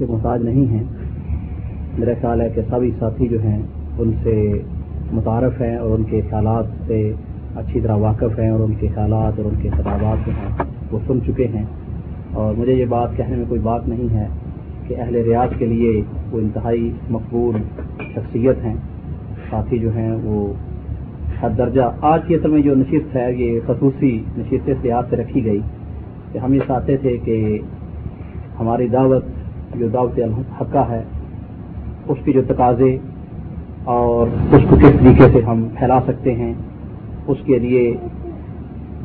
کے محتاج نہیں ہیں۔ میرا خیال ہے کہ سبھی ساتھی جو ہیں، ان سے متعارف ہیں اور ان کے خیالات سے اچھی طرح واقف ہیں اور ان کے خیالات اور ان کے خطابات جو ہیں، وہ سن چکے ہیں۔ اور مجھے یہ بات کہنے میں کوئی بات نہیں ہے کہ اہل ریاض کے لیے وہ انتہائی مقبول شخصیت ہیں۔ ساتھی جو ہیں، وہ ہر درجہ آج کی اصل میں جو نشست ہے، یہ خصوصی نشست سے آپ سے رکھی گئی کہ ہم یہ چاہتے تھے کہ ہماری دعوت جو دعوت الحقہ ہے، اس کی جو تقاضے اور اس کو کس طریقے سے ہم پھیلا سکتے ہیں، اس کے لیے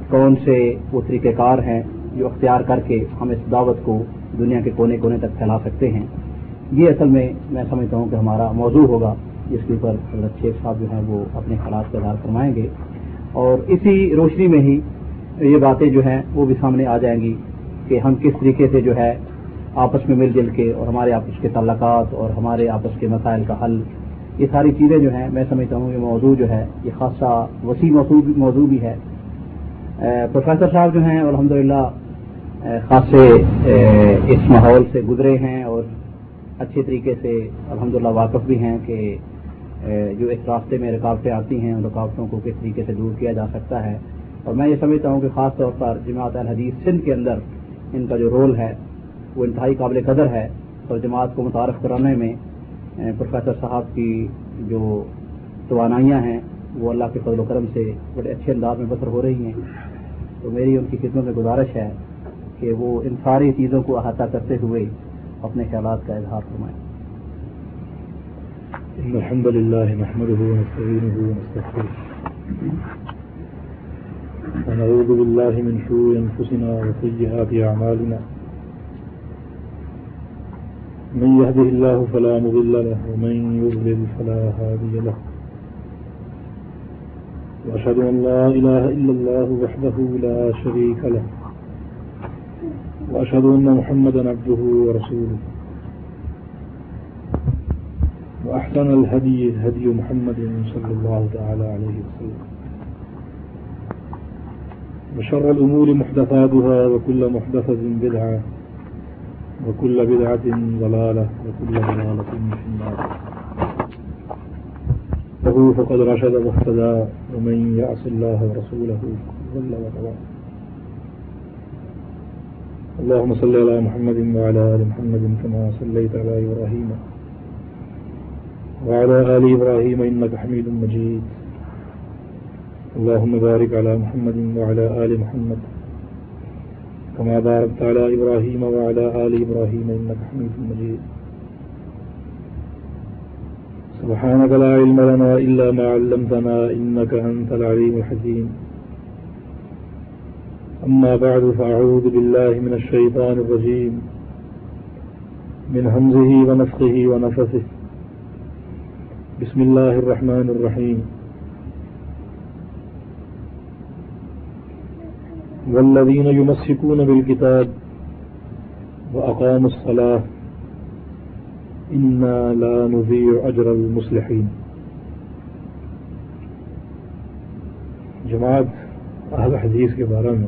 کون سے وہ طریقہ کار ہیں جو اختیار کر کے ہم اس دعوت کو دنیا کے کونے کونے تک پھیلا سکتے ہیں۔ یہ اصل میں میں سمجھتا ہوں کہ ہمارا موضوع ہوگا، جس کے اوپر حضرت شیخ صاحب جو ہیں وہ اپنے خیالات کا اظہار فرمائیں گے۔ اور اسی روشنی میں ہی یہ باتیں جو ہیں وہ بھی سامنے آ جائیں گی کہ ہم کس طریقے سے جو ہے آپس میں مل جل کے اور ہمارے آپس کے تعلقات اور ہمارے آپس کے مسائل کا حل، یہ ساری چیزیں جو ہیں میں سمجھتا ہوں یہ موضوع جو ہے، یہ خاصا وسیع موضوع بھی ہے۔ پروفیسر صاحب جو ہیں الحمد للہ خاصے اس ماحول سے گزرے ہیں اور اچھے طریقے سے الحمدللہ واقف بھی ہیں کہ جو اس راستے میں رکاوٹیں آتی ہیں، ان رکاوٹوں کو کس طریقے سے دور کیا جا سکتا ہے۔ اور میں یہ سمجھتا ہوں کہ خاص طور پر جماعت الحدیث سندھ کے اندر ان کا جو رول ہے وہ انتہائی قابل قدر ہے اور جماعت کو متعارف کرانے میں پروفیسر صاحب کی جو توانائیاں ہیں، وہ اللہ کے فضل و کرم سے بڑے اچھے انداز میں بسر ہو رہی ہیں۔ تو میری ان کی خدمت میں گزارش ہے کہ وہ ان ساری چیزوں کو احاطہ کرتے ہوئے اپنے خیالات کا اظہار فرمائیں۔ الحمد لله نحمده ونستعينه ونستغفره ونعوذ بالله من شرور انفسنا وسيئات اعمالنا۔ من يهده الله فلا مضل له، ومن يضلل فلا هادي له. واشهد ان لا اله الا الله وحده لا شريك له. وأشهد أن محمدا عبده ورسوله. وأحسن الهدي هدي محمد صلى الله تعالى عليه وسلم. وشر الأمور محدثاتها، وكل محدثة بدعة. وكل بدعة ضلالة وكل ضلالة في النار. فهو فقد رشد واهتدى ومن يعص الله ورسوله ضل وضلال اللهم صل على محمد وعلى آل محمد كما صليت على إبراهيم. وعلى آل إبراهيم إنك حميد مجيد. اللهم بارك على محمد وعلى آل محمد. كما باركت على إبراهيم وعلى آل إبراهيم إنك حميد مجيد. سبحانك لا علم لنا إلا ما علمتنا إنك أنت العليم الحكيم. أما بعد، فأعوذ بالله من الشيطان الرجيم. من همزه ونفخه ونفثه بسم الله الرحمن الرحيم. والذين يمسكون بالكتاب وأقاموا الصلاة إنا لا نذيع أجر المصلحين جماعت، اہل حدیث کے بارے میں۔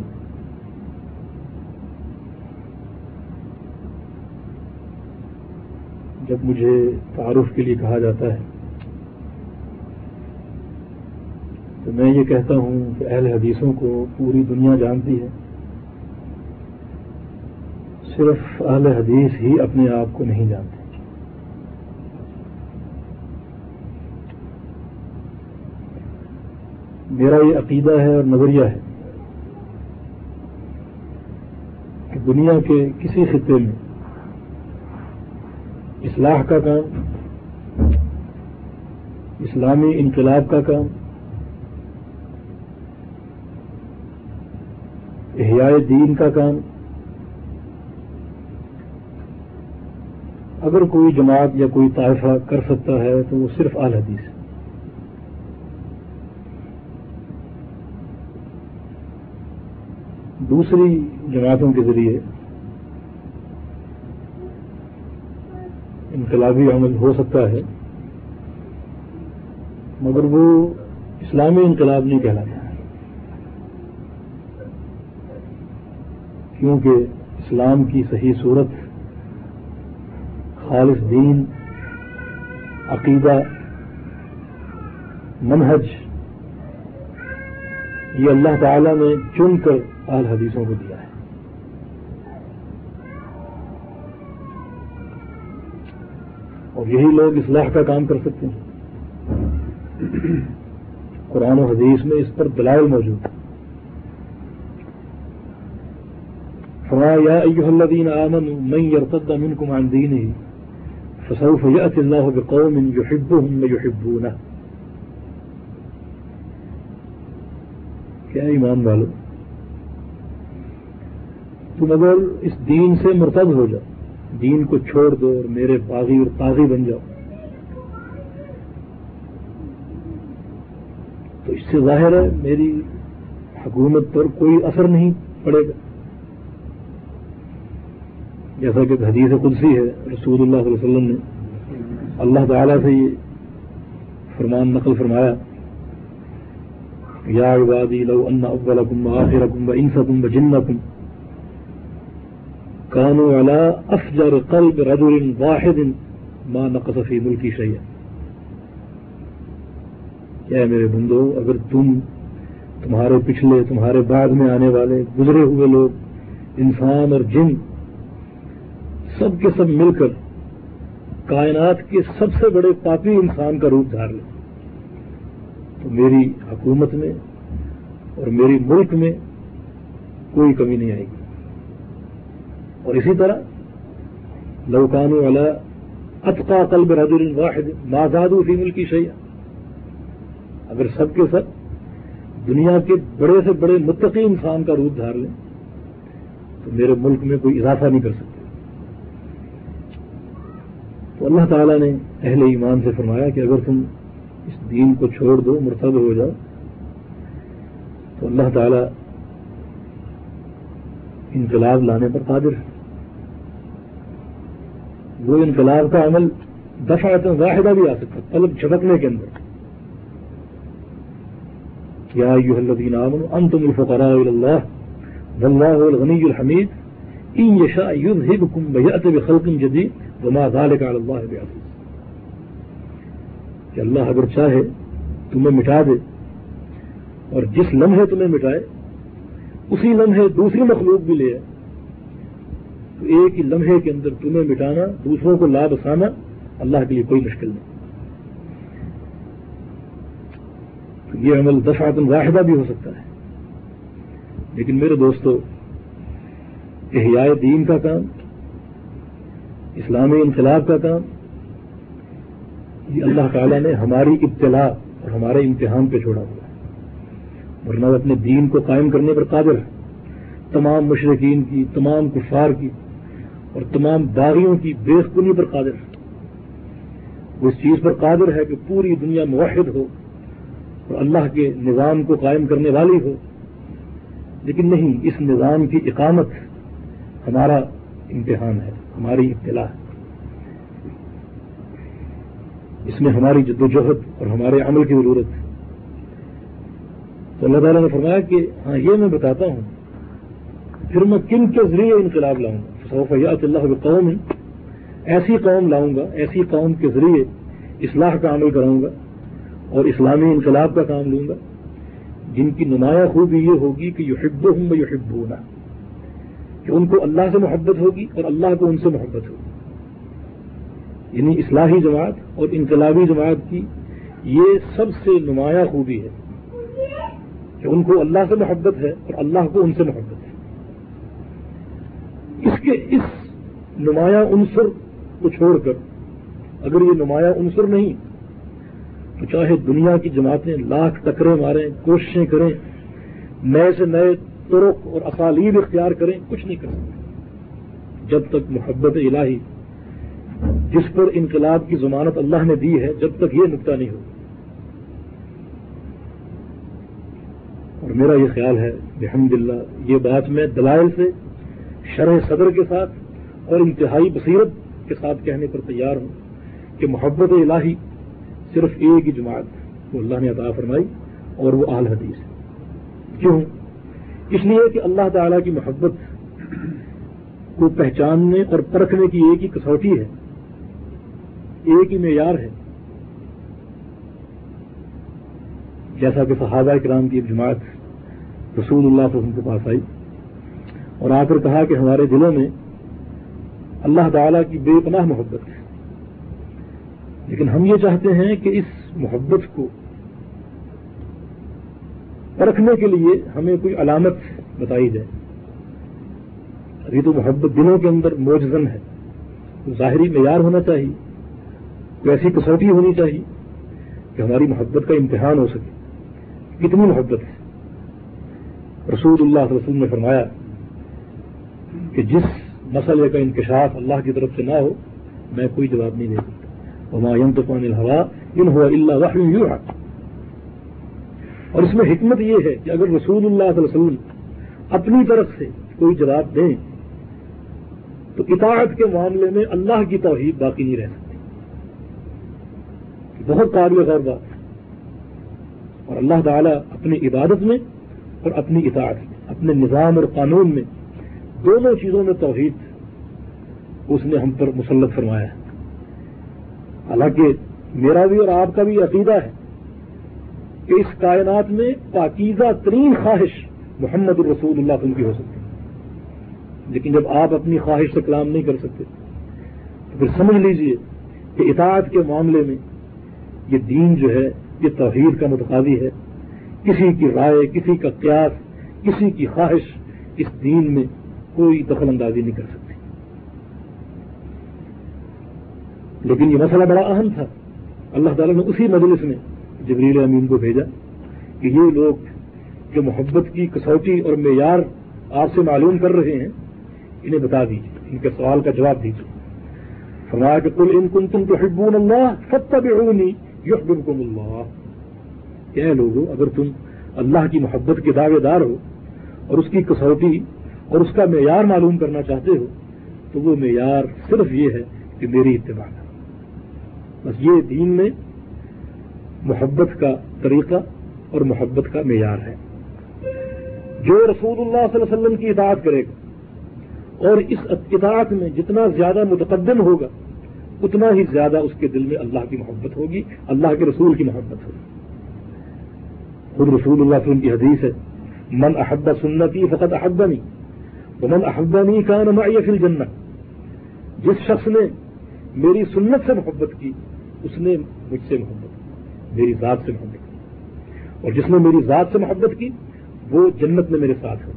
جب مجھے تعارف کے لیے کہا جاتا ہے تو میں یہ کہتا ہوں کہ اہل حدیثوں کو پوری دنیا جانتی ہے۔ صرف اہل حدیث ہی اپنے آپ کو نہیں جانتے۔ میرا یہ عقیدہ ہے اور نظریہ ہے کہ دنیا کے کسی خطے میں اصلاح کا کام، اسلامی انقلاب کا کام احیاء دین کا کام۔ اگر کوئی جماعت یا کوئی طائفہ کر سکتا ہے تو وہ صرف اعلی حدیث۔ ہے دوسری جماعتوں کے ذریعے انقلابی عمل ہو سکتا ہے، مگر وہ اسلامی انقلاب نہیں کہلاتا۔ کیونکہ اسلام کی صحیح صورت خالص دین، عقیدہ، منہج، یہ اللہ تعالی نے چن کر آل حدیثوں کو دیا ہے۔ اور یہی لوگ اصلاح کا کام کر سکتے ہیں۔ قرآن و حدیث میں اس پر دلائل موجود ہے فرمایا ایوہ الذین آمنوا، من يرتد منکم عن دینه فسوف یأتی اللہ بقوم یحبهم ویحبونه کیا ایمان والو؟ تم اگر اس دین سے مرتد ہو جاؤ، دین کو چھوڑ دو اور میرے باغی اور تاغی بن جاؤ، تو اس سے ظاہر ہے میری حکومت پر کوئی اثر نہیں پڑے گا۔ جیسا کہ حدیث قدسی ہے، رسول اللہ صلی اللہ علیہ وسلم نے اللہ تعالی سے یہ فرمان نقل فرمایا، یا عبادی لو ان اولکم و آخرکم و انسکم و کانو علا افجر قلب رجل واحد ما نقص فی ملکی شیئا. کیا میرے بندو، اگر تم تمہارے پچھلے، تمہارے بعد میں آنے والے، گزرے ہوئے لوگ، انسان اور جن سب کے سب مل کر کائنات کے سب سے بڑے پاپی انسان کا روپ دھار لیں۔ تو میری حکومت میں اور میری ملک میں کوئی کمی نہیں آئے گی۔ اور اسی طرح لوکان والا اطقا قلب رجل واحد مازاد فی ملکی شیا اگر سب کے سب دنیا کے بڑے سے بڑے متقی انسان کا روپ دھار لیں، تو میرے ملک میں کوئی اضافہ نہیں کر سکتے تو اللہ تعالیٰ نے اہل ایمان سے فرمایا کہ اگر تم اس دین کو چھوڑ دو مرتب ہو جاؤ، تو اللہ تعالیٰ انقلاب لانے پر قادر ہے۔ وہ انقلاب کا عمل دفعہ واحدہ بھی آ سکتا، طلب جھٹکنے کے اندر۔ کیا یو الدین عامن ام تم الفقراء اللہ الغنی الحمید، ان یشا یذہبکم بیعت بخلق جدید۔ وما ذلك على الله بعزیز کہ اللہ اگر چاہے تمہیں مٹا دے اور جس لمحے تمہیں مٹائے، اسی لمحے دوسری مخلوق بھی لے تو ایک ہی لمحے کے اندر تمہیں مٹانا، دوسروں کو لابھ بسانا اللہ کے لیے کوئی مشکل نہیں۔ تو یہ عمل دفعت واحدہ بھی ہو سکتا ہے۔ لیکن میرے دوستو، احیاء دین کا کام اسلامی انقلاب کا کام، یہ اللہ تعالیٰ نے ہماری ابتلا اور ہمارے امتحان پہ چھوڑا ہوا ہے۔ ورنہ اپنے دین کو قائم کرنے پر قادر ہے۔ تمام مشرقین کی، تمام کفار کی اور تمام باغیوں کی بے پر قادر ہے۔ وہ اس چیز پر قادر ہے کہ پوری دنیا موحد ہو اور اللہ کے نظام کو قائم کرنے والی ہو۔ لیکن نہیں، اس نظام کی اقامت ہمارا امتحان ہے۔ ہماری اطلاع ہے۔ اس میں ہماری جد و جہد اور ہمارے عمل کی ضرورت ہے۔ تو اللہ تعالیٰ نے فرمایا کہ ہاں یہ میں بتاتا ہوں، پھر میں کن کے ذریعے انقلاب لاؤں؟ گا صوفیات اللہ قوم ایسی قوم لاؤں گا، ایسی قوم کے ذریعے اصلاح کا عمل کراؤں گا اور اسلامی انقلاب کا کام لوں گا۔ جن کی نمایاں خوبی یہ ہوگی کہ یو ہوں ہوں میں یو کہ ان کو اللہ سے محبت ہوگی اور اللہ کو ان سے محبت ہوگی۔ یعنی اصلاحی جماعت اور انقلابی جماعت کی یہ سب سے نمایاں خوبی ہے کہ ان کو اللہ سے محبت ہے اور اللہ کو ان سے محبت ہے۔ اس کے اس نمایاں عنصر کو چھوڑ کر اگر یہ نمایاں عنصر نہیں تو چاہے دنیا کی جماعتیں لاکھ ٹکرے ماریں، کوششیں کریں، نئے سے نئے طرق اور اسالیب اختیار کریں، کچھ نہیں کر سکتے۔ جب تک محبت الہی، جس پر انقلاب کی ضمانت اللہ نے دی ہے، جب تک یہ نقطہ نہیں ہو۔ اور میرا یہ خیال ہے الحمد للہ یہ بات میں دلائل سے، شرح صدر کے ساتھ اور انتہائی بصیرت کے ساتھ کہنے پر تیار ہوں کہ محبت الہی صرف ایک ہی جماعت، وہ اللہ نے عطا فرمائی اور وہ آل حدیث۔ کیوں؟ اس لیے کہ اللہ تعالی کی محبت کو پہچاننے اور پرکھنے کی ایک ہی کسوٹی ہے، ایک ہی معیار ہے۔ جیسا کہ صحابہ کرام کی جماعت رسول اللہ صلی اللہ علیہ وسلم کے پاس آئی اور آ کر کہا کہ ہمارے دلوں میں اللہ تعالی کی بے پناہ محبت ہے۔ لیکن ہم یہ چاہتے ہیں کہ اس محبت کو پرکھنے کے لیے ہمیں کوئی علامت بتائی جائے۔ ابھی تو محبت دلوں کے اندر موجزن ہے۔ ظاہری معیار ہونا چاہیے۔ کوئی ایسی کسوٹی ہونی چاہیے کہ ہماری محبت کا امتحان ہو سکے۔ کتنی محبت ہے۔ رسول اللہ علیہ وسلم نے فرمایا کہ جس مسئلے کا انکشاف اللہ کی طرف سے نہ ہو، میں کوئی جواب نہیں دے سکتا۔ وما ينطق عن الهوى ان هو الا وحي يوحى۔ اور اس میں حکمت یہ ہے کہ اگر رسول اللہ صلی اللہ علیہ وسلم اپنی طرف سے کوئی جواب دیں، تو اطاعت کے معاملے میں اللہ کی توحید باقی نہیں رہ سکتی۔ بہت قابل غور بات۔ ہے اور اللہ تعالیٰ اپنی عبادت میں اور اپنی اطاعت میں، اپنے نظام اور قانون میں دونوں چیزوں میں توحید اس نے ہم پر مسلط فرمایا ہے۔ حالانکہ میرا بھی اور آپ کا بھی عقیدہ ہے کہ اس کائنات میں پاکیزہ ترین خواہش محمد الرسول اللہ کی ہو سکتی لیکن جب آپ اپنی خواہش سے کلام نہیں کر سکتے، تو پھر سمجھ لیجیے کہ اطاعت کے معاملے میں یہ دین جو ہے، یہ توحید کا متقاضی ہے۔ کسی کی رائے، کسی کا قیاس، کسی کی خواہش اس دین میں کوئی دخل اندازی نہیں کر سکتی۔ لیکن یہ مسئلہ بڑا اہم تھا۔ اللہ تعالیٰ نے اسی مجلس میں جبریل امین کو بھیجا کہ یہ لوگ جو محبت کی کسوٹی اور معیار آپ سے معلوم کر رہے ہیں، انہیں بتا دیجیے ان کے سوال کا جواب دیجیے فرمایا کہ کل ان کن تم تو حبون اللہ فتح یحببکم اللہ۔ کیا لوگوں اگر تم اللہ کی محبت کے دعوے دار ہو اور اس کی کسوٹی اور اس کا معیار معلوم کرنا چاہتے ہو، تو وہ معیار صرف یہ ہے کہ میری اتباع بس یہ دین میں محبت کا طریقہ اور محبت کا معیار ہے۔ جو رسول اللہ صلی اللہ علیہ وسلم کی اطاعت کرے گا اور اس اطاعت میں جتنا زیادہ متقدم ہوگا، اتنا ہی زیادہ اس کے دل میں اللہ کی محبت ہوگی، اللہ کے رسول کی محبت ہوگی۔ خود رسول اللہ وسلم کی حدیث ہے، من احبا سنتی فقط احبا نہیں تو من احبا نہیں کہا فل جنت جس شخص نے میری سنت سے محبت کی، اس نے مجھ سے محبت میری ذات سے محبت کی۔ اور جس نے میری ذات سے محبت کی، وہ جنت میں میرے ساتھ ہے۔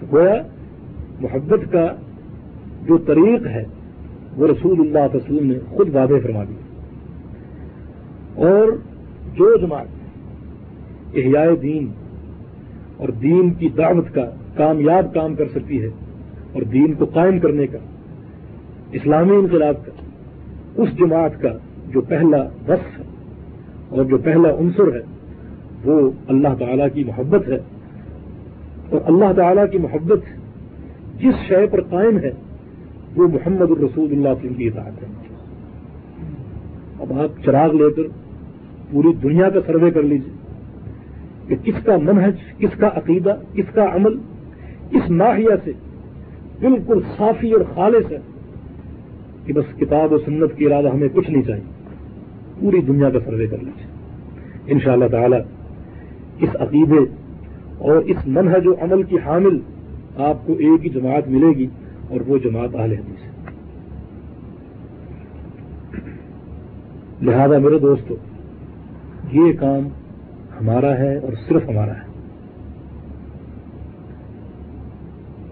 تو گویا، محبت کا جو طریق ہے، وہ رسول اللہ علیہ وسلم نے خود واضح فرما دیا۔ اور جو جماعت احیاء دین اور دین کی دعوت کا کامیاب کام کر سکتی ہے اور دین کو قائم کرنے کا، اسلامی انقلاب کا، اس جماعت کا جو پہلا وصف ہے اور جو پہلا عنصر ہے وہ اللہ تعالی کی محبت ہے۔ اور اللہ تعالی کی محبت جس شے پر قائم ہے، وہ محمد الرسول اللہ وسلم کی اطاعت ہے۔ اب آپ چراغ لے کر پوری دنیا کا سروے کر لیجیے کہ کس کا منہج، کس کا عقیدہ، کس کا عمل اس ناحیہ سے بالکل صافی اور خالص ہے کہ بس کتاب و سنت کے ارادہ ہمیں کچھ نہیں چاہیے۔ پوری دنیا کا سروے کر لیجیے ان شاء اللہ تعالی اس عقیدے اور اس منہج و عمل کی حامل آپ کو ایک ہی جماعت ملے گی اور وہ جماعت اہل حدیث ہے۔ لہذا میرے دوستو، یہ کام ہمارا ہے اور صرف ہمارا ہے۔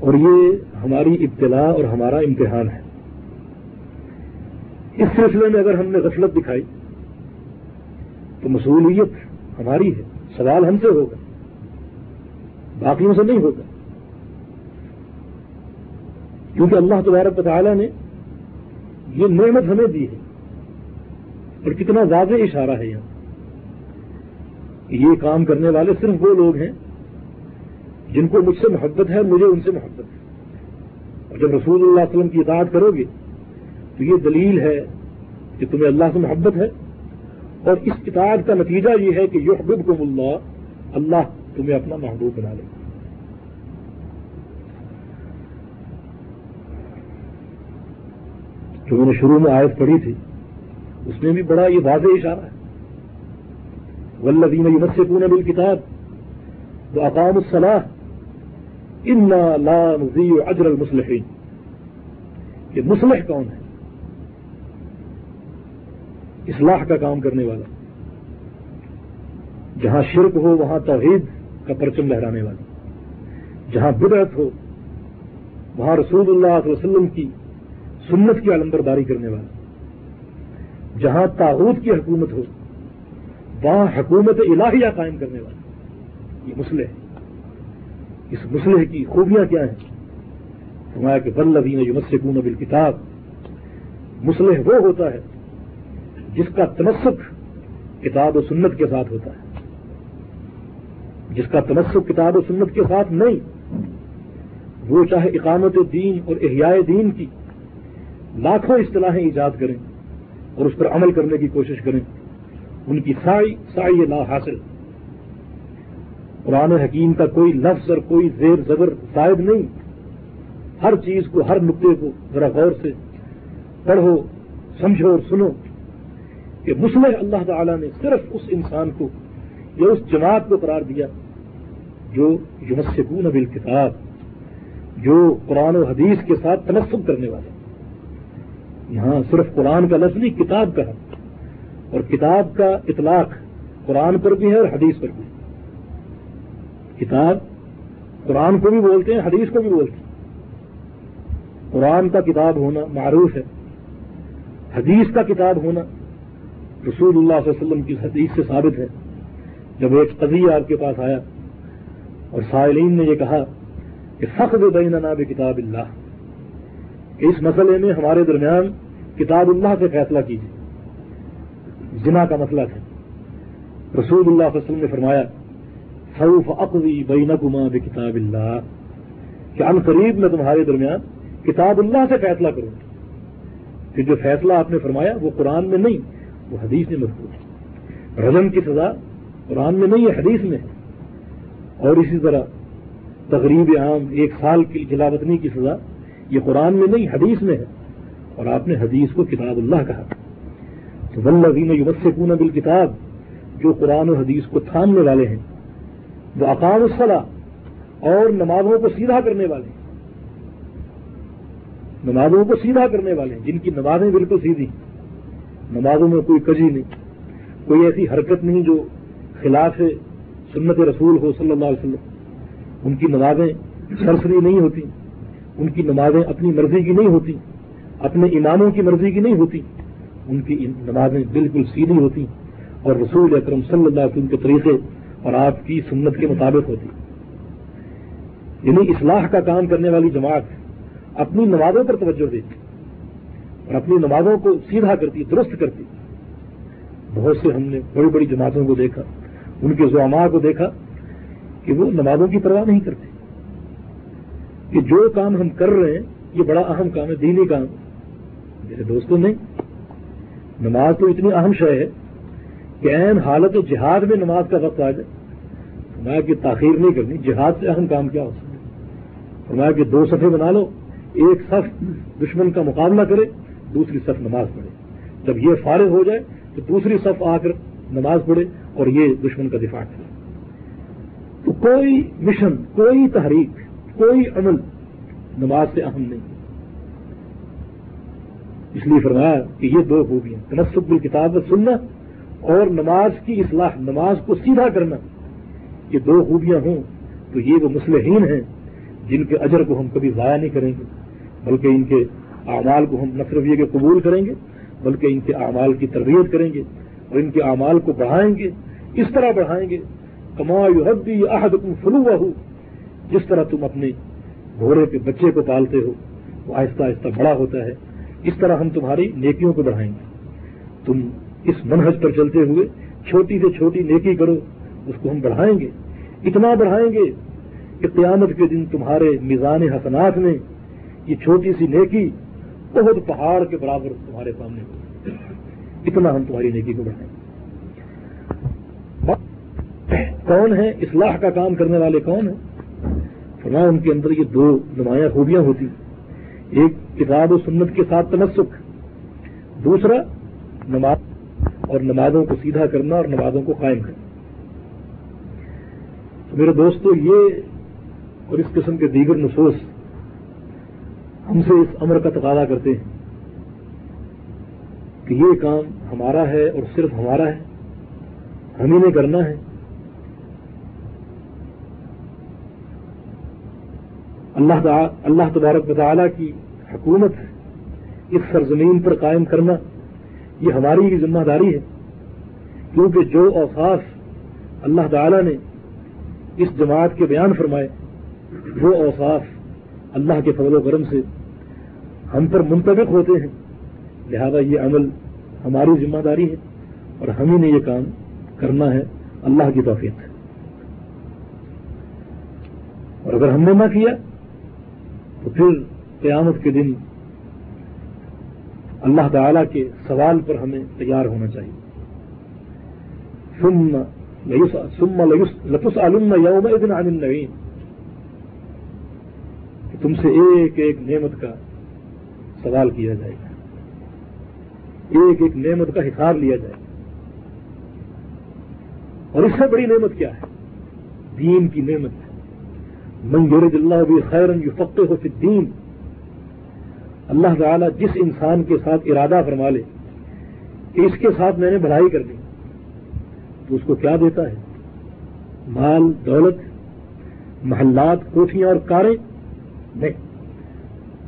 اور یہ ہماری ابتلا اور ہمارا امتحان ہے۔ اس سلسلے میں اگر ہم نے غفلت دکھائی تو مصولیت ہماری ہے، سوال ہم سے ہوگا باقیوں سے نہیں ہوگا۔ کیونکہ اللہ تبارک تعالیٰ نے یہ نعمت ہمیں دی ہے۔ اور کتنا واضح اشارہ ہے یہاں۔ یہ کام کرنے والے صرف وہ لوگ ہیں جن کو مجھ سے محبت ہے، مجھے ان سے محبت ہے۔ اور جب رسول اللہ علیہ وسلم کی اطاعت کرو گے تو یہ دلیل ہے کہ تمہیں اللہ سے محبت ہے۔ اور اس اطاعت کا نتیجہ یہ ہے کہ یحببکم اللہ اللہ تمہیں اپنا محبوب بنا لے۔ جو میں نے شروع میں آیت پڑھی تھی، اس میں بھی بڑا یہ واضح اشارہ ہے۔ ولدین یونس سے پونے بل کتاب وہ اقام الصلاح ان لا نزی اجر المسلحین یہ مسلح کون ہے؟ اصلاح کا کام کرنے والا۔ جہاں شرک ہو، وہاں توحید کا پرچم لہرانے والا۔ جہاں بدعت ہو، وہاں رسول اللہ علیہ وسلم کی سنت کی علمبرداری کرنے والا۔ جہاں تاغوت کی حکومت ہو، وہاں حکومت الہیہ قائم کرنے والا۔ یہ مسئلے ہے۔ اس مسئلے کی خوبیاں کیا ہیں؟ فرمایا کہ بلدین یمسکون بل کتاب مسلح وہ ہوتا ہے جس کا تنسک کتاب و سنت کے ساتھ ہوتا ہے۔ جس کا تنسک کتاب و سنت کے ساتھ نہیں، وہ چاہے اقامت دین اور احیاء دین کی لاکھوں اصطلاحیں ایجاد کریں اور اس پر عمل کرنے کی کوشش کریں، ان کی سائی سائی لا حاصل۔ قرآن حکیم کا کوئی لفظ اور کوئی زیر زبر زائد نہیں۔ ہر چیز کو، ہر نقطے کو ذرا غور سے پڑھو، سمجھو اور سنو۔ کہ مسلح اللہ تعالی نے صرف اس انسان کو یا اس جماعت کو قرار دیا جو یمسکون ابل کتاب جو قرآن و حدیث کے ساتھ تنسب کرنے والے یہاں صرف قرآن کا لفظ نہیں، کتاب کا ہے۔ اور کتاب کا اطلاق قرآن پر بھی ہے اور حدیث پر بھی کتاب قرآن کو بھی بولتے ہیں، حدیث کو بھی بولتے ہیں۔ قرآن کا کتاب ہونا معروف ہے، حدیث کا کتاب ہونا رسول اللہ صلی اللہ علیہ وسلم کی حدیث سے ثابت ہے۔ جب ایک قضیہ آپ کے پاس آیا اور سائلین نے یہ کہا کہ فخر بین ناب کتاب اللہ۔ اس مسئلے میں ہمارے درمیان کتاب اللہ سے فیصلہ کیجیے۔ جنا کا مسئلہ تھا۔ رسول اللہ صلی اللہ علیہ وسلم نے فرمایا سعف اقوی بین گما کتاب اللہ۔ کہ ان قریب میں تمہارے درمیان کتاب اللہ سے فیصلہ کروں۔ کہ جو فیصلہ آپ نے فرمایا وہ قرآن میں نہیں وہ حدیث میں مضبوط ہے۔ رجم کی سزا قرآن میں نہیں ہے، حدیث میں ہے۔ اور اسی طرح تقریب عام، ایک سال کی جلاوطنی کی سزا، یہ قرآن میں نہیں، حدیث میں ہے۔ اور آپ نے حدیث کو کتاب اللہ کہا۔ تو ولین یوس کون بل کتاب جو قرآن و حدیث کو تھامنے والے ہیں، وہ اقام الصلاح اور نمازوں کو سیدھا کرنے والے ہیں۔ نمازوں کو سیدھا کرنے والے ہیں، جن کی نمازیں بالکل سیدھی نمازوں میں کوئی کجی نہیں۔ کوئی ایسی حرکت نہیں جو خلاف سنت رسول ہو صلی اللہ علیہ وسلم۔ ان کی نمازیں سرسری نہیں ہوتی۔ ان کی نمازیں اپنی مرضی کی نہیں ہوتی۔ اپنے اماموں کی مرضی کی نہیں ہوتی۔ ان کی نمازیں بالکل سیدھی ہوتی۔ اور رسول اکرم صلی اللہ علیہ وسلم کے طریقے اور آپ کی سنت کے مطابق ہوتی۔ یعنی اصلاح کا کام کرنے والی جماعت اپنی نمازوں پر توجہ دیتی اور اپنی نمازوں کو سیدھا کرتی، درست کرتی۔ بہت سے ہم نے بڑی بڑی جماعتوں کو دیکھا، ان کے زعما کو دیکھا کہ وہ نمازوں کی پرواہ نہیں کرتے۔ کہ جو کام ہم کر رہے ہیں، یہ بڑا اہم کام ہے، دینی کام میرے دوستوں، نہیں۔ نماز تو اتنی اہم شے ہے کہ اہم حالت جہاد میں نماز کا وقت آ جائے۔ فرمایا کہ تاخیر نہیں کرنی، جہاد سے اہم کام کیا ہو سکتا ہے۔ فرمایا کہ دو صفحے بنا لو، ایک صف دشمن کا مقابلہ کرے دوسری صف نماز پڑھے۔ جب یہ فارغ ہو جائے تو دوسری صف آ کر نماز پڑھے اور یہ دشمن کا دفاع کرے۔ تو کوئی مشن، کوئی تحریک، کوئی عمل نماز سے اہم نہیں۔ اس لیے فرمایا کہ یہ دو خوبیاں، تنسب الکتاب سننا اور نماز کی اصلاح، نماز کو سیدھا کرنا۔ یہ دو خوبیاں ہوں تو یہ وہ مسلحین ہیں جن کے اجر کو ہم کبھی ضائع نہیں کریں گے، بلکہ ان کے اعمال کو ہم نصرف یہ کہ قبول کریں گے، بلکہ ان کے اعمال کی تربیت کریں گے اور ان کے اعمال کو بڑھائیں گے، اس طرح بڑھائیں گے۔ کما حدی عہد فلو ہو جس طرح تم اپنے گھوڑے کے بچے کو پالتے ہو، وہ آہستہ آہستہ بڑا ہوتا ہے، اس طرح ہم تمہاری نیکیوں کو بڑھائیں گے۔ تم اس منہج پر چلتے ہوئے چھوٹی سے چھوٹی نیکی کرو، اس کو ہم بڑھائیں گے۔ اتنا بڑھائیں گے کہ قیامت کے دن تمہارے میزان حسنات میں یہ چھوٹی سی نیکی بہت پہاڑ کے برابر تمہارے سامنے۔ اتنا ہم تمہاری نیکی کو بڑھائیں۔ کون ہے؟ اصلاح کا کام کرنے والے کون ہیں؟ فرمایا ان کے اندر یہ دو نمایاں خوبیاں ہوتی ایک کتاب و سنت کے ساتھ تنسک دوسرا نماز اور نمازوں کو سیدھا کرنا اور نمازوں کو قائم کرنا۔ تو میرے دوستو، یہ اور اس قسم کے دیگر نصوص ہم سے اس امر کا تقاضا کرتے ہیں کہ یہ کام ہمارا ہے اور صرف ہمارا ہے، ہم ہی نے کرنا ہے۔ اللہ اللہ تبارک تعالیٰ کی حکومت اس سرزمین پر قائم کرنا یہ ہماری بھی ذمہ داری ہے، کیونکہ جو اوصاف اللہ تعالیٰ نے اس جماعت کے بیان فرمائے، وہ اوصاف اللہ کے فضل و کرم سے ہم پر منتبق ہوتے ہیں۔ لہذا یہ عمل ہماری ذمہ داری ہے اور ہم ہی نے یہ کام کرنا ہے۔ اللہ کی توفیق۔ ہے اور اگر ہم نے نہ کیا، تو پھر قیامت کے دن اللہ تعالی کے سوال پر ہمیں تیار ہونا چاہیے۔ لطس علم یوم دن عن النعیم۔ تم سے ایک ایک نعمت کا سوال کیا جائے گا۔ ایک ایک نعمت کا حساب لیا جائے۔ گا اور اس سے بڑی نعمت کیا ہے؟ دین کی نعمت ہے۔ منظور اللہ بھی خیرن یو فقے ہو دین اللہ تعالیٰ جس انسان کے ساتھ ارادہ فرما لے کہ اس کے ساتھ میں نے بھلائی کر دی، تو اس کو کیا دیتا ہے؟ مال، دولت، محلات کوٹیاں اور کاریں۔ نہیں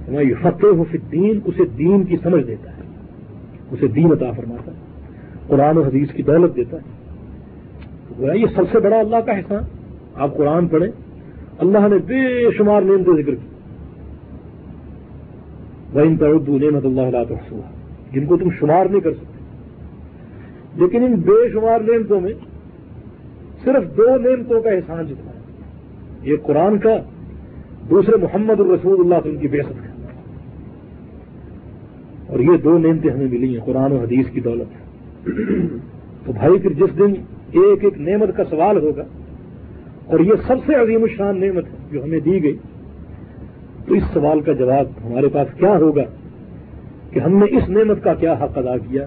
یو فتح ہو دین اسے دین کی سمجھ دیتا ہے۔ اسے دین عطا فرماتا ہے۔ قرآن و حدیث کی دولت دیتا ہے۔ یہ سب سے بڑا اللہ کا احسان۔ آپ قرآن پڑھیں۔ اللہ نے بے شمار نعمت ذکر کی۔ وہ ان نعمت اللہ علیہ ہوا جن کو تم شمار نہیں کر سکتے۔ لیکن ان بے شمار نعمتوں میں صرف دو نعمتوں کا احسان جتنا ہے۔ یہ قرآن کا، دوسرے محمد الرسول اللہ وسلم کی بےحد کا اور یہ دو نعمتیں ہمیں ملی ہیں، قرآن و حدیث کی دولت۔ تو بھائی، پھر جس دن ایک ایک نعمت کا سوال ہوگا، اور یہ سب سے عظیم الشان نعمت ہے جو ہمیں دی گئی، تو اس سوال کا جواب ہمارے پاس کیا ہوگا کہ ہم نے اس نعمت کا کیا حق ادا کیا؟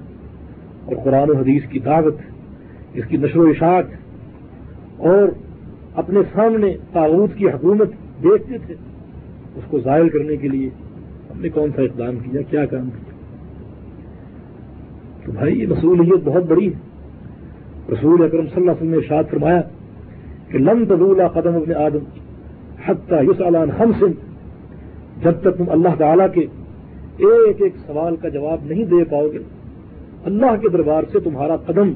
اور قرآن و حدیث کی دعوت، اس کی نشر و اشاعت، اور اپنے سامنے تعاوت کی حکومت دیکھتے تھے، اس کو ظاہر کرنے کے لیے ہم نے کون سا اقدام کیا کیا کام کیا؟ تو بھائی یہ مسئولیت بہت بڑی ہے۔ رسول اکرم صلی اللہ علیہ وسلم نے ارشاد فرمایا کہ لم تدولا قدم ابن آدم حتیٰ یس علان ہم سن جب تک تم اللہ تعالی کے ایک ایک سوال کا جواب نہیں دے پاؤ گے، اللہ کے دربار سے تمہارا قدم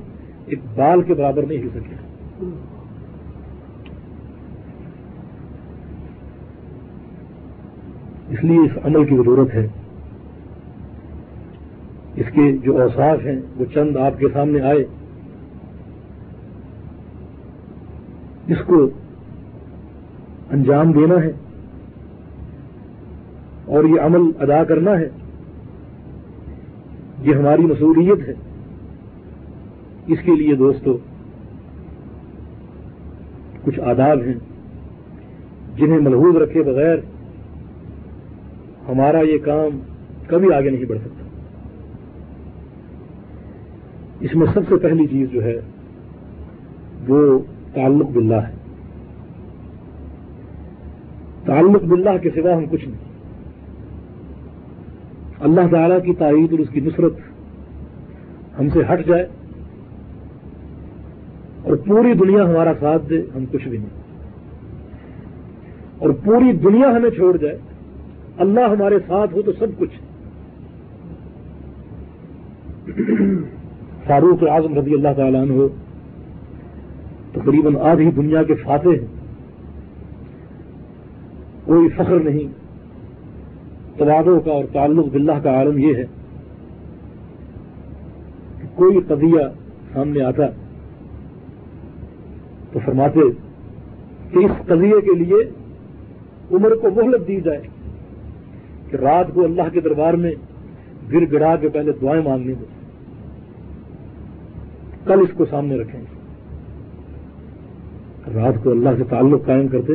ایک بال کے برابر نہیں ہل سکے۔ اس لیے اس عمل کی ضرورت ہے۔ اس کے جو اوساف ہیں، وہ چند آپ کے سامنے آئے۔ اس کو انجام دینا ہے۔ اور یہ عمل ادا کرنا ہے۔ یہ ہماری مصولیت ہے۔ اس کے لیے دوستو، کچھ آداب ہیں۔ جنہیں ملحوظ رکھے بغیر ہمارا یہ کام کبھی آگے نہیں بڑھ سکتا۔ اس میں سب سے پہلی چیز جو ہے، وہ تعلق باللہ ہے۔ تعلق باللہ کے سوا ہم کچھ نہیں۔ اللہ تعالیٰ کی تائید اور اس کی نصرت ہم سے ہٹ جائے اور پوری دنیا ہمارا ساتھ دے، ہم کچھ بھی نہیں۔ اور پوری دنیا ہمیں چھوڑ جائے، اللہ ہمارے ساتھ ہو تو سب کچھ۔ فاروق اعظم رضی اللہ تعالیٰ عنہ ہو تقریباً آدھی دنیا کے فاتح ہیں۔ کوئی فخر نہیں۔ توادوں کا اور تعلق باللہ کا عالم یہ ہے کہ کوئی قضیہ سامنے آتا تو فرماتے کہ اس قضیے کے لیے عمر کو مہلت دی جائے کہ رات کو اللہ کے دربار میں گر گڑا کے پہلے دعائیں مانگنے کو کل اس کو سامنے رکھیں گے۔ رات کو اللہ سے تعلق قائم کرتے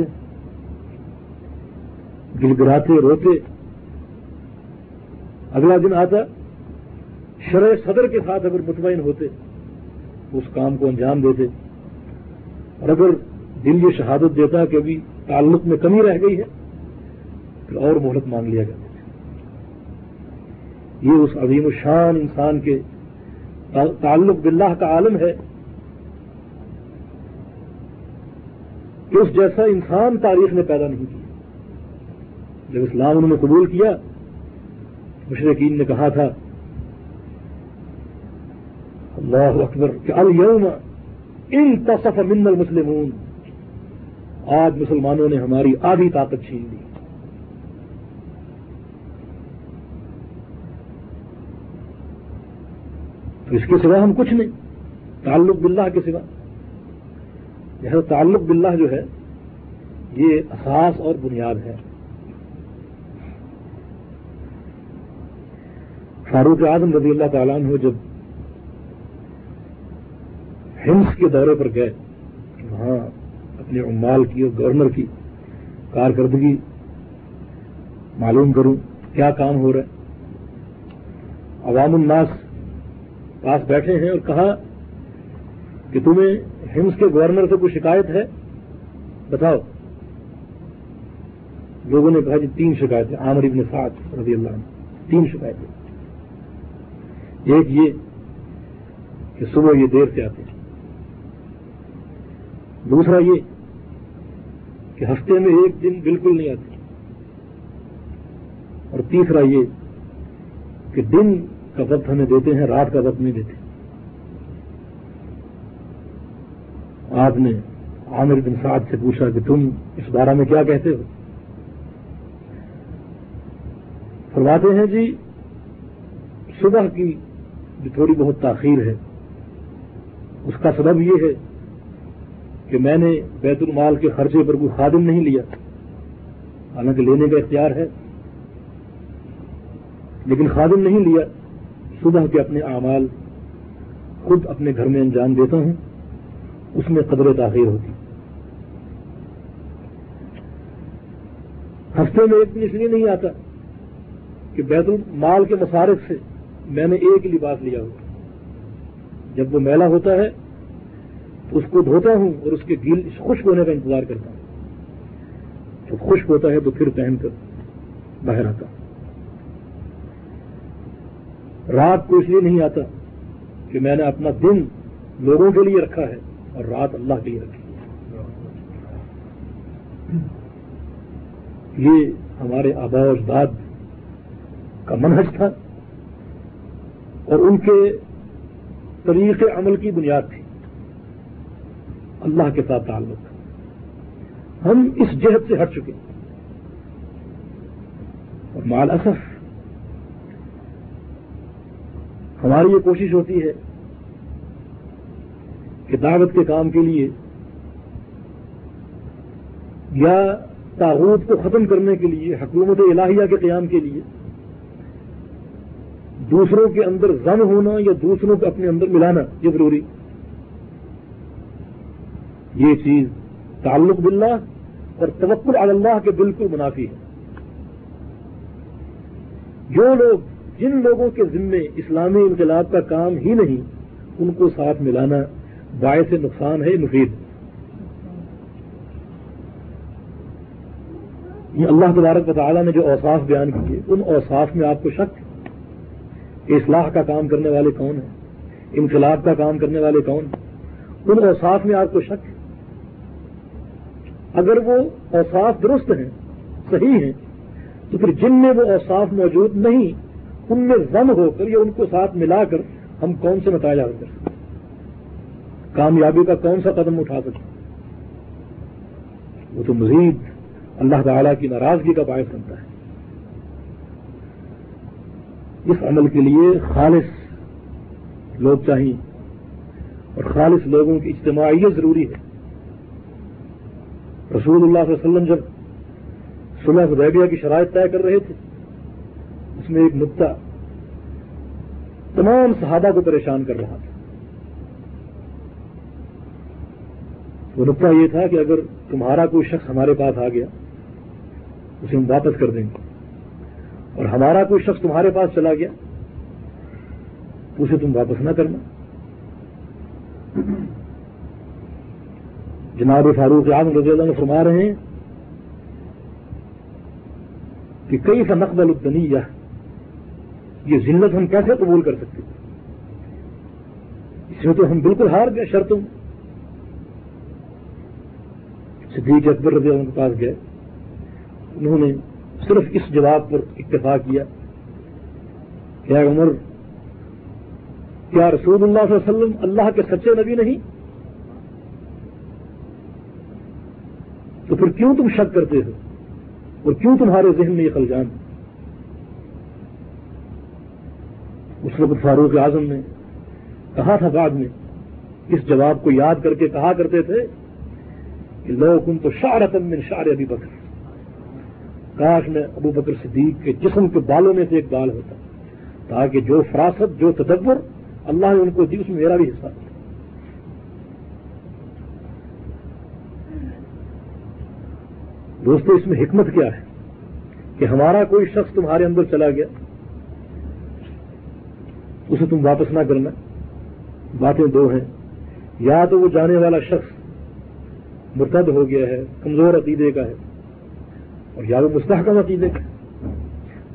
گڑ گڑاتے روتے۔ اگلا دن آتا شرح صدر کے ساتھ اگر مطمئن ہوتے، اس کام کو انجام دیتے۔ اور اگر دل یہ شہادت دیتا کہ ابھی تعلق میں کمی رہ گئی ہے، پھر اور مہلت مانگ لیا کرتے۔ تھے یہ اس عظیم الشان انسان کے تعلق باللہ کا عالم ہے۔ کہ اس جیسا انسان تاریخ نے پیدا نہیں کیا۔ جب اسلام انہوں نے قبول کیا، مشرقین نے کہا تھا، اللہ اکبر، کہ اليوم ان تصف من المسلمون۔ آج مسلمانوں نے ہماری آدھی طاقت چھین لی تو اس کے سوا ہم کچھ نہیں۔ تعلق باللہ کے سوا۔ یہ تعلق باللہ جو ہے، یہ اساس اور بنیاد ہے۔ فاروق اعظم رضی اللہ تعالیٰ عنہ جب ہمس کے دورے پر گئے، وہاں اپنے عمال کی اور گورنر کی کارکردگی معلوم کروں، کیا کام ہو رہا ہے؟ عوام الناس پاس بیٹھے ہیں اور کہا کہ تمہیں ہمس کے گورنر سے کوئی شکایت ہے؟ بتاؤ۔ لوگوں نے کہا جی تین شکایتیں۔ عامر ابن سعد رضی اللہ عنہ۔ تین شکایتیں۔ ایک یہ کہ صبح یہ دیر سے آتے ہیں۔ دوسرا یہ کہ ہفتے میں ایک دن بالکل نہیں آتے۔ اور تیسرا یہ کہ دن کا وقت ہمیں دیتے ہیں، رات کا وقت نہیں دیتے۔ آپ نے عامر بن سعد سے پوچھا کہ تم اس بارے میں کیا کہتے ہو؟ فرماتے ہیں جی صبح کی جو تھوڑی بہت تاخیر ہے، اس کا سبب یہ ہے کہ میں نے بیت المال کے خرچے پر کوئی خادم نہیں لیا۔ حالانکہ لینے کا اختیار ہے، لیکن خادم نہیں لیا۔ صبح کے اپنے اعمال خود اپنے گھر میں انجام دیتا ہوں، اس میں قدر تاخیر ہوتی۔ ہفتے میں ایک دن اس لیے نہیں آتا کہ بیت المال کے مصارف سے میں نے ایک لباس لیا ہو۔ جب وہ میلا ہوتا ہے، تو اس کو دھوتا ہوں اور اس کے گل خشک ہونے کا انتظار کرتا ہوں۔ جب خشک ہوتا ہے تو پھر پہن کر باہر آتا ہوں۔ رات کو اس لیے نہیں آتا کہ میں نے اپنا دن لوگوں کے لیے رکھا ہے اور رات اللہ کے لیے رکھی ہے۔ یہ ہمارے آبا و اجداد کا منحج تھا اور ان کے طریق عمل کی بنیاد تھی۔ اللہ کے ساتھ تعلق۔ ہم اس جہد سے ہٹ چکے۔ اور مال اصف ہماری یہ کوشش ہوتی ہے کہ دعوت کے کام کے لیے یا تاغوت کو ختم کرنے کے لیے، حکومت الہیہ کے قیام کے لیے دوسروں کے اندر زم ہونا یا دوسروں کو اپنے اندر ملانا یہ ضروری یہ چیز تعلق باللہ اور توکل اللہ کے بالکل منافی ہے۔ جو لوگ جن لوگوں کے ذمے اسلامی انقلاب کا کام ہی نہیں، ان کو ساتھ ملانا باعث نقصان ہے، مفید۔ یہ اللہ تبارک تعالیٰ نے جو اوصاف بیان کیے، ان اوصاف میں آپ کو شک اصلاح کا کام کرنے والے کون ہیں؟ انقلاب کا کام کرنے والے کون ہیں؟ ان اوصاف میں آپ کو شک ہے؟ اگر وہ اوصاف درست ہیں، صحیح ہیں، تو پھر جن میں وہ اوصاف موجود نہیں ان میں ضم ہو کر یا ان کو ساتھ ملا کر ہم کون سے نتائج کر سکتے کامیابی کا کون سا قدم اٹھا سکتے وہ تو مزید اللہ تعالی کی ناراضگی کا باعث بنتا ہے۔ اس عمل کے لیے خالص لوگ چاہیے۔ اور خالص لوگوں کی اجتماعیت ضروری ہے۔ رسول اللہ صلی اللہ علیہ وسلم جب صلح حدیبیہ کی شرائط طے کر رہے تھے اس میں ایک نقطہ تمام صحابہ کو پریشان کر رہا تھا۔ وہ نقطہ یہ تھا کہ اگر تمہارا کوئی شخص ہمارے پاس آ گیا، اسے ہم واپس کر دیں گے۔ اور ہمارا کوئی شخص تمہارے پاس چلا گیا اسے تم واپس نہ کرنا۔ جناب فاروق اعظم رضی اللہ عنہ فرما رہے ہیں کہ کئی سا نقبل الدنی یہ ذلت ہم کیسے قبول کر سکتے اس میں تو ہم بالکل ہار گئے شرطوں صدیق اکبر رضی اللہ عنہ کے پاس گئے۔ انہوں نے صرف اس جواب پر اتفاق کیا کیا عمر، کیا رسول اللہ صلی اللہ علیہ وسلم اللہ کے سچے نبی نہیں؟ تو پھر کیوں تم شک کرتے ہو؟ اور کیوں تمہارے ذہن میں یہ خلجان؟ اس وقت فاروق اعظم نے کہا تھا بعد میں، اس جواب کو یاد کر کے کہا کرتے تھے کہ لو کن تو شارتن من شار ابھی بکر۔ کاش میں ابو بکر صدیق کے جسم کے بالوں میں سے ایک بال ہوتا، تاکہ جو فراست، جو تدبر اللہ نے ان کو دی، اس میں میرا بھی حصہ۔ دوستو، اس میں حکمت کیا ہے کہ ہمارا کوئی شخص تمہارے اندر چلا گیا اسے تم واپس نہ کرنا۔ باتیں دو ہیں۔ یا تو وہ جانے والا شخص مرتد ہو گیا ہے، کمزور عقیدے کا ہے، اور یا وہ مستحکم عقیدے کا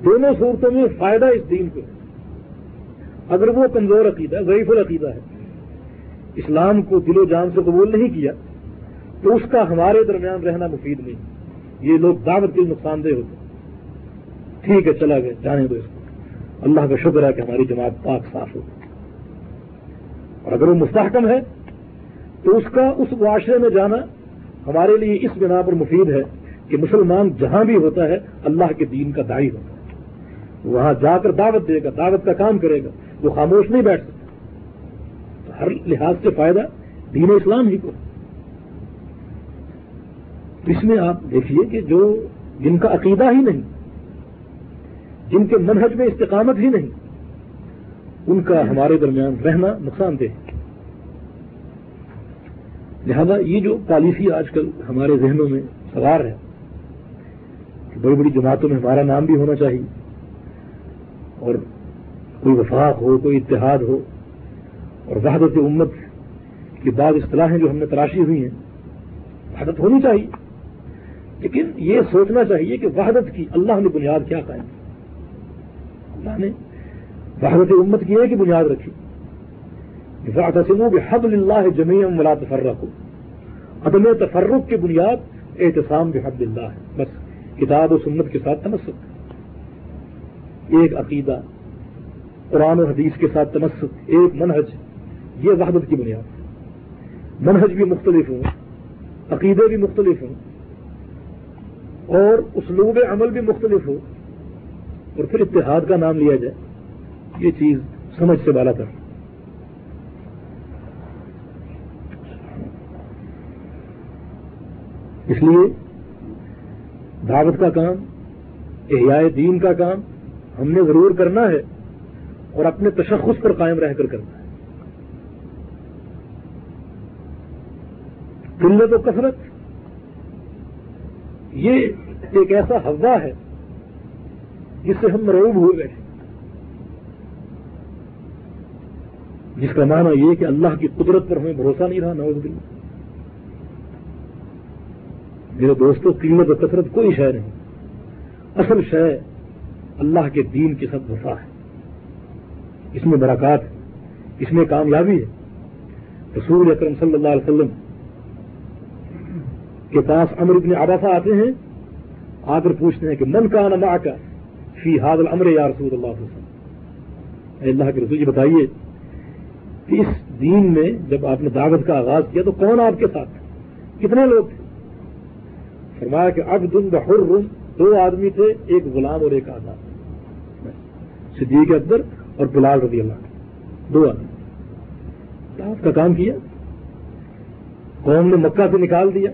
دونوں صورتوں میں فائدہ اس دین کو ہے۔ اگر وہ کمزور عقیدہ، ضعیف العقیدہ ہے، اسلام کو دل و جان سے قبول نہیں کیا، تو اس کا ہمارے درمیان رہنا مفید نہیں۔ یہ لوگ دعوت کے نقصان دہ ہوتے ٹھیک ہے، چلا گیا، جانے دو اس کو۔ اللہ کا شکر ہے کہ ہماری جماعت پاک صاف ہو۔ اور اگر وہ مستحکم ہے، تو اس کا، اس معاشرے میں جانا ہمارے لیے اس بنا پر مفید ہے کہ مسلمان جہاں بھی ہوتا ہے، اللہ کے دین کا دائی ہوتا ہے۔ وہاں جا کر دعوت دے گا، دعوت کا کام کرے گا، وہ خاموش نہیں بیٹھ سکتا۔ تو ہر لحاظ سے فائدہ دین اسلام ہی کو اس میں آپ دیکھیے کہ جو جن کا عقیدہ ہی نہیں جن کے منہج میں استقامت ہی نہیں، ان کا ہمارے درمیان رہنا نقصان دہ لہذا یہ جو پالیسی آج کل ہمارے ذہنوں میں سوار ہے، کہ بڑی بڑی جماعتوں میں ہمارا نام بھی ہونا چاہیے، اور کوئی وفاق ہو، کوئی اتحاد ہو، اور وحدت امت کی بعض اصطلاحیں جو ہم نے تراشی ہوئی ہیں، وحدت ہونی چاہیے۔ لیکن یہ سوچنا چاہیے کہ وحدت کی اللہ نے بنیاد کیا قائم اللہ نے وحدت امت کی ایک ہی بنیاد رکھی۔ سنو کہ حد اللہ جمیم ولا تفرق عدم تفرق کی بنیاد احتسام بحد اللہ ہے۔ بس کتاب و سنت کے ساتھ تمسک۔ ایک عقیدہ، قرآن و حدیث کے ساتھ تمسک۔ ایک منہج، یہ وحدت کی بنیاد منہج بھی مختلف ہوں، عقیدے بھی مختلف ہوں اور اسلوب عمل بھی مختلف ہو اور پھر اتحاد کا نام لیا جائے، یہ چیز سمجھ سے بالا کر اس لیے دعوت کا کام، احیاء دین کا کام ہم نے ضرور کرنا ہے اور اپنے تشخص پر قائم رہ کر کرنا ہے۔ قلت و کثرت، یہ ایک ایسا ہوا ہے جس سے ہم مروب ہو گئے جس کا معنی یہ کہ اللہ کی قدرت پر ہمیں بھروسہ نہیں رہا نوز دل میرے دوستوں قیمت و کثرت کوئی شے نہیں۔ اصل شے اللہ کے دین کے ساتھ وفا ہے۔ اس میں برکات ہے، اس میں کامیابی ہے۔ رسول اکرم صلی اللہ علیہ وسلم کے پاس امر ابن آباسا آتے ہیں، آ کر پوچھتے ہیں کہ من کا نما کا فی حاضل امر یا رسول اللہ علیہ وسلم۔ اللہ کے رسول جی بتائیے کہ اس دین میں جب آپ نے دعوت کا آغاز کیا تو کون آپ کے ساتھ؟ کتنے لوگ تھے؟ فرمایا کہ اب دن بحر، دو آدمی تھے، ایک غلام اور ایک آزاد۔ صدیق اکبر اور بلال رضی اللہ دو آدمی۔ دعوت کا کام کیا؟ قوم نے مکہ سے نکال دیا۔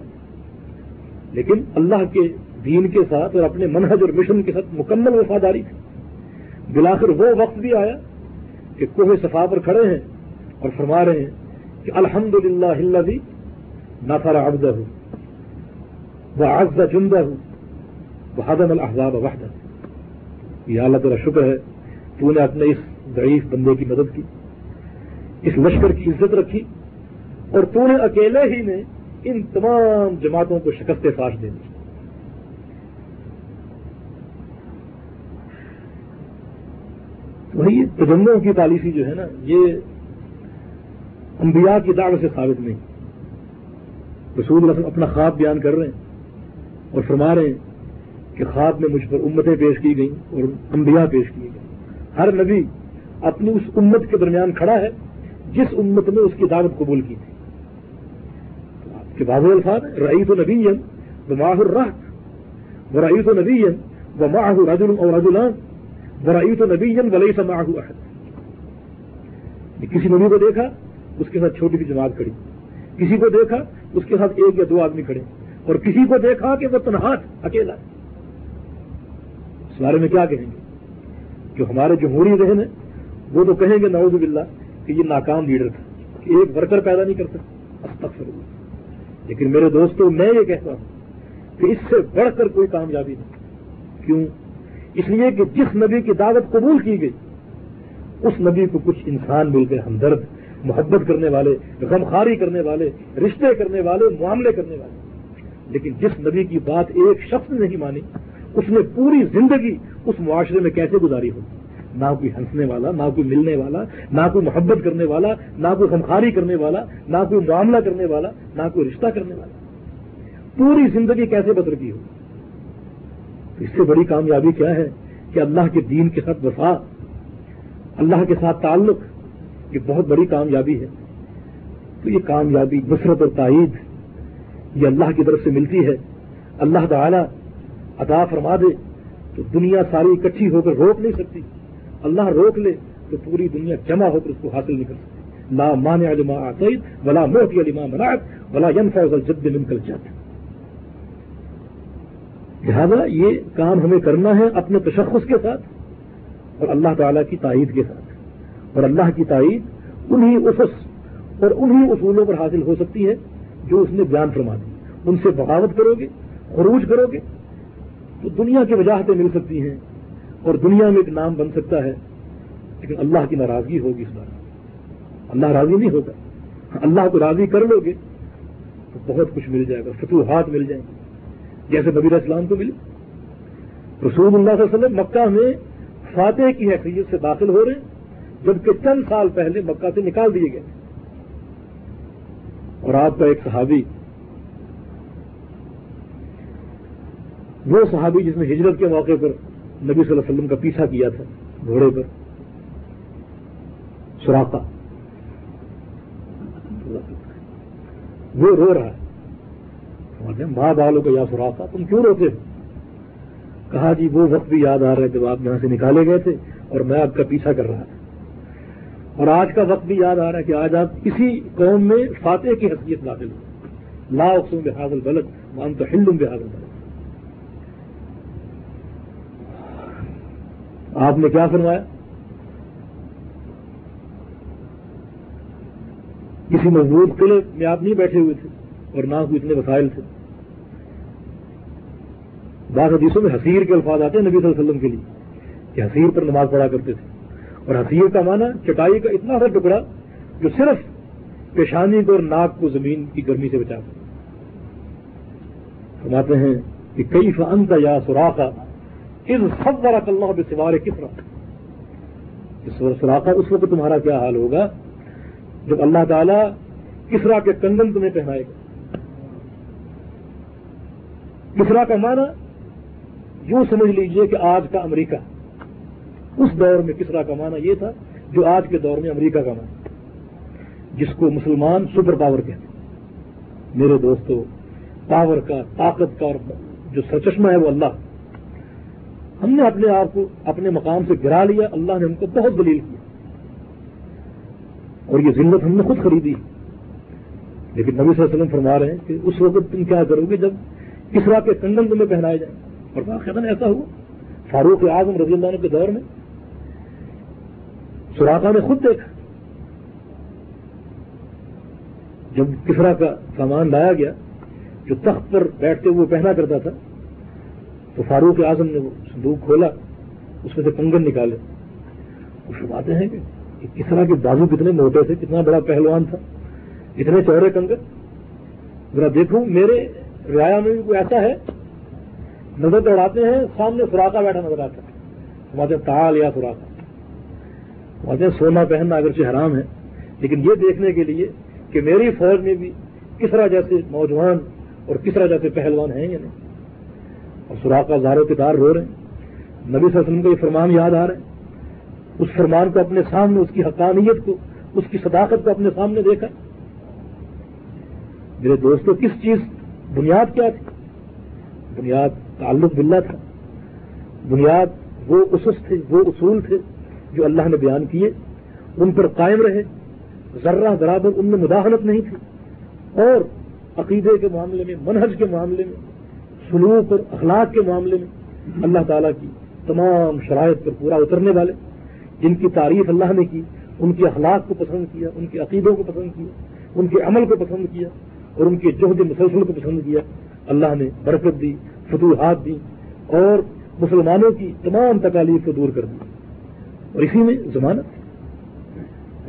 لیکن اللہ کے دین کے ساتھ اور اپنے منہج اور مشن کے ساتھ مکمل وفاداری تھی۔ بلاخر وہ وقت بھی آیا کہ کوہ صفا پر کھڑے ہیں اور فرما رہے ہیں کہ الحمد للہ ہلدی نافر ابدہ ہوں وہ آزدہ جمدہ ہوں وہ حدم الحضاب وحدت یہ اللہ تعالیٰ شکر ہے، تو نے اپنے اس ضعیف بندے کی مدد کی، اس لشکر کی عزت رکھی اور تو نے اکیلے ہی نے ان تمام جماعتوں کو شکست فاش دے دی وہی تجموں کی پالیسی جو ہے نا، یہ انبیاء کی دعوت سے ثابت نہیں۔ رسول اللہ اپنا خواب بیان کر رہے ہیں اور فرما رہے ہیں کہ خواب میں مجھ پر امتیں پیش کی گئیں اور انبیاء پیش کیے گئے۔ ہر نبی اپنی اس امت کے درمیان کھڑا ہے جس امت نے اس کی دعوت قبول کی تھی۔ کہ بابو الفاظ رئی تو نبی وہ ماہ الرحت وہ رئی تو نبی وہ ماہ رجل اور رجولان وہ رئی تو نبی ولی سا ماہ کسی نبی کو دیکھا، اس کے ساتھ چھوٹی سی جماعت کھڑی. کسی کو دیکھا، اس کے ساتھ ایک یا دو آدمی کھڑے. اور کسی کو دیکھا کہ وہ تنہاٹ اکیلا. اس بارے میں کیا کہیں گے؟ جو ہمارے جمہوری ذہن ہے، وہ تو کہیں گے نوز باللہ، کہ یہ ناکام لیڈر تھا، کہ ایک ورکر پیدا نہیں کر سکتا. لیکن میرے دوستوں میں یہ کہتا ہوں کہ اس سے بڑھ کر کوئی کامیابی نہیں. کیوں؟ اس لیے کہ جس نبی کی دعوت قبول کی گئی، اس نبی کو کچھ انسان مل گئے ہمدرد، محبت کرنے والے غمخاری کرنے والے، رشتے کرنے والے، معاملے کرنے والے۔ لیکن جس نبی کی بات ایک شخص نے نہیں مانی، اس نے پوری زندگی اس معاشرے میں کیسے گزاری ہو؟ نہ کوئی ہنسنے والا، نہ کوئی ملنے والا، نہ کوئی محبت کرنے والا، نہ کوئی غمخاری کرنے والا، نہ کوئی معاملہ کرنے والا، نہ کوئی رشتہ کرنے والا۔ پوری زندگی کیسے بدر کی ہو؟ اس سے بڑی کامیابی کیا ہے کہ اللہ کے دین کے ساتھ وفا، اللہ کے ساتھ تعلق، یہ بہت بڑی کامیابی ہے۔ تو یہ کامیابی نصرت اور تائید، یہ اللہ کی طرف سے ملتی ہے۔ اللہ تعالی عطا فرما دے تو دنیا ساری اکٹھی ہو کر روک نہیں سکتی۔ اللہ روک لے تو پوری دنیا جمع ہو کر اس کو حاصل نہیں کر سکتی۔ لا مان علما عطید بلا موتی علما مناعت بلا ین فوزل جد من کل جد لہذا یہ کام ہمیں کرنا ہے اپنے تشخص کے ساتھ اور اللہ تعالی کی تائید کے ساتھ۔ اور اللہ کی تائید انہی افس اور انہی اصولوں پر حاصل ہو سکتی ہے جو اس نے بیان فرما دی۔ ان سے بغاوت کرو گے، خروج کرو گے، تو دنیا کی وجاہتیں مل سکتی ہیں اور دنیا میں ایک نام بن سکتا ہے، لیکن اللہ کی ناراضگی ہوگی اس بار۔ اللہ راضی نہیں ہوگا اللہ کو راضی کر لو گے تو بہت کچھ مل جائے گا، فتوحات مل جائیں گے۔ جیسے نبیر اسلام کو ملے رسول اللہ صلی اللہ علیہ وسلم مکہ میں فاتح کی حیثیت سے داخل ہو رہے ہیں، جبکہ چند سال پہلے مکہ سے نکال دیے گئے۔ اور آپ کا ایک صحابی، وہ صحابی جس نے ہجرت کے موقع پر نبی صلی اللہ علیہ وسلم کا پیچھا کیا تھا، گھوڑے پر سوراخا وہ رو رہا ہے۔ ماں بالوں کا یا سوراخا تم کیوں روتے؟ ہو کہا جی وہ وقت بھی یاد آ رہا ہے جب آپ یہاں سے نکالے گئے تھے اور میں آپ کا پیچھا کر رہا تھا۔ اور آج کا وقت بھی یاد آ رہا ہے کہ آج آپ کسی قوم میں فاتح کی حیثیت داخل ہو لا اقسم بحاظ البلد مان تو ہلوم بحاظ البلد۔ آپ نے کیا فرمایا؟ کسی مضبوط قلعے میں آپ نہیں بیٹھے ہوئے تھے۔ اور نہ کوئی اتنے وسائل تھے۔ بعض حدیثوں میں حسیر کے الفاظ آتے ہیں نبی صلی اللہ علیہ وسلم کے لیے، کہ حسیر پر نماز پڑھا کرتے تھے۔ اور حسیر کا معنی چٹائی کا اتنا سا ٹکڑا جو صرف پیشانی کو اور ناک کو زمین کی گرمی سے بچا فرماتے ہیں کہ کئی فنت یا سوراخا اس سب ورا اللہ بے سوار کس اس سوراخا اس وقت تمہارا کیا حال ہوگا؟ جب اللہ تعالی کسرا کے کنگن تمہیں پہنائے گا۔ کسرا کا معنی یوں سمجھ لیجیے کہ آج کا امریکہ، اس دور میں کسرا کا معنی یہ تھا جو آج کے دور میں امریکہ کا معنی۔ جس کو مسلمان سپر پاور کہتے ہیں۔ میرے دوستو، پاور کا، طاقت کا اور جو سرچشمہ ہے وہ اللہ۔ ہم نے اپنے آپ کو اپنے مقام سے گرا لیا، اللہ نے ہم کو بہت دلیل کیا۔ اور یہ ذلت ہم نے خود خریدی۔ لیکن نبی صلی اللہ علیہ وسلم فرما رہے ہیں کہ اس وقت تم کیا کرو گے جب کسرا کے کنگن تمہیں پہنائے جائیں۔ اور واقع ایسا ہوا۔ فاروق اعظم رضی اللہ عنہ کے دور میں سوراخا نے خود دیکھا۔ جب کسرا کا سامان لایا گیا، جو تخت پر بیٹھتے ہوئے پہنا کرتا تھا، تو فاروق اعظم نے وہ صندوق کھولا، اس میں سے کنگن نکالے۔ وہ فرماتے ہیں کہ کس طرح کے بازو کتنے موٹے تھے، کتنا بڑا پہلوان تھا، اتنے چوڑے کنگر ذرا دیکھوں میرے ریا میں بھی کوئی ایسا ہے؟ نظر دوڑاتے ہیں، سامنے سوراخا بیٹھا نظر آتا ہے۔ ہمارے تال یا سوراخا ہمارے سونا پہننا اگرچہ حرام ہے، لیکن یہ دیکھنے کے لیے کہ میری فوج میں بھی کس طرح جیسے نوجوان اور کس طرح جیسے پہلوان ہیں یا نہیں۔ اور سوراخا زاروں کے دار رو رہے ہیں۔ نبی صلی اللہ علیہ وسلم کو یہ فرمان یاد آ رہے ہیں اس فرمان کو اپنے سامنے، اس کی حقانیت کو، اس کی صداقت کو اپنے سامنے دیکھا۔ میرے دوستوں کس چیز بنیاد کیا تھی؟ بنیاد تعلق باللہ تھا۔ بنیاد وہ اسس تھے، وہ اصول تھے جو اللہ نے بیان کیے۔ ان پر قائم رہے۔ ذرہ برابر ان میں مداحنت نہیں تھی۔ اور عقیدے کے معاملے میں، منہج کے معاملے میں، سلوک اور اخلاق کے معاملے میں اللہ تعالیٰ کی تمام شرائط پر پورا اترنے والے۔ جن کی تعریف اللہ نے کی، ان کے اخلاق کو پسند کیا، ان کے عقیدوں کو پسند کیا، ان کے عمل کو پسند کیا۔ اور ان کے جہد مسلسل کو پسند کیا۔ اللہ نے برکت دی، فتوحات دی اور مسلمانوں کی تمام تکالیف کو دور کر دی۔ اور اسی میں ضمانت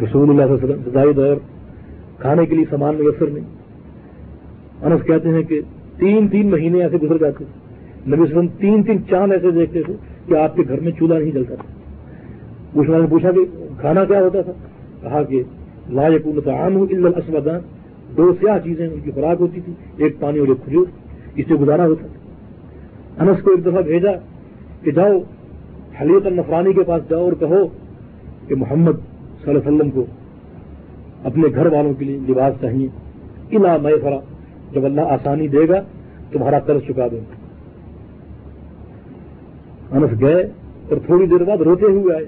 رسول اللہ علیہ وسلم زائد اور کھانے کے لیے سامان میسر نہیں انس کہتے ہیں کہ تین تین مہینے ایسے گزر جاتے نبی وسلم تین تین چاند ایسے دیکھتے تھے کہ آپ کے گھر میں چولہا نہیں جلتا تھا۔ پوچھنا نے پوچھا کہ کھانا کیا ہوتا تھا؟ کہا کہ لا یقون عام ہوں اسمدان دو سیاہ چیزیں ان کی خوراک ہوتی تھی، ایک پانی اور ایک کھجور، اس سے گزارا ہوتا تھا۔ انس کو ایک دفعہ بھیجا کہ جاؤ، حلیت النفرانی کے پاس جاؤ اور کہو کہ محمد صلی اللہ علیہ وسلم کو اپنے گھر والوں کے لیے لباس چاہیے۔ الا میں فرا جب اللہ آسانی دے گا، تمہارا قرض چکا دوں گا۔ انس گئے اور تھوڑی دیر بعد روتے ہوئے آئے۔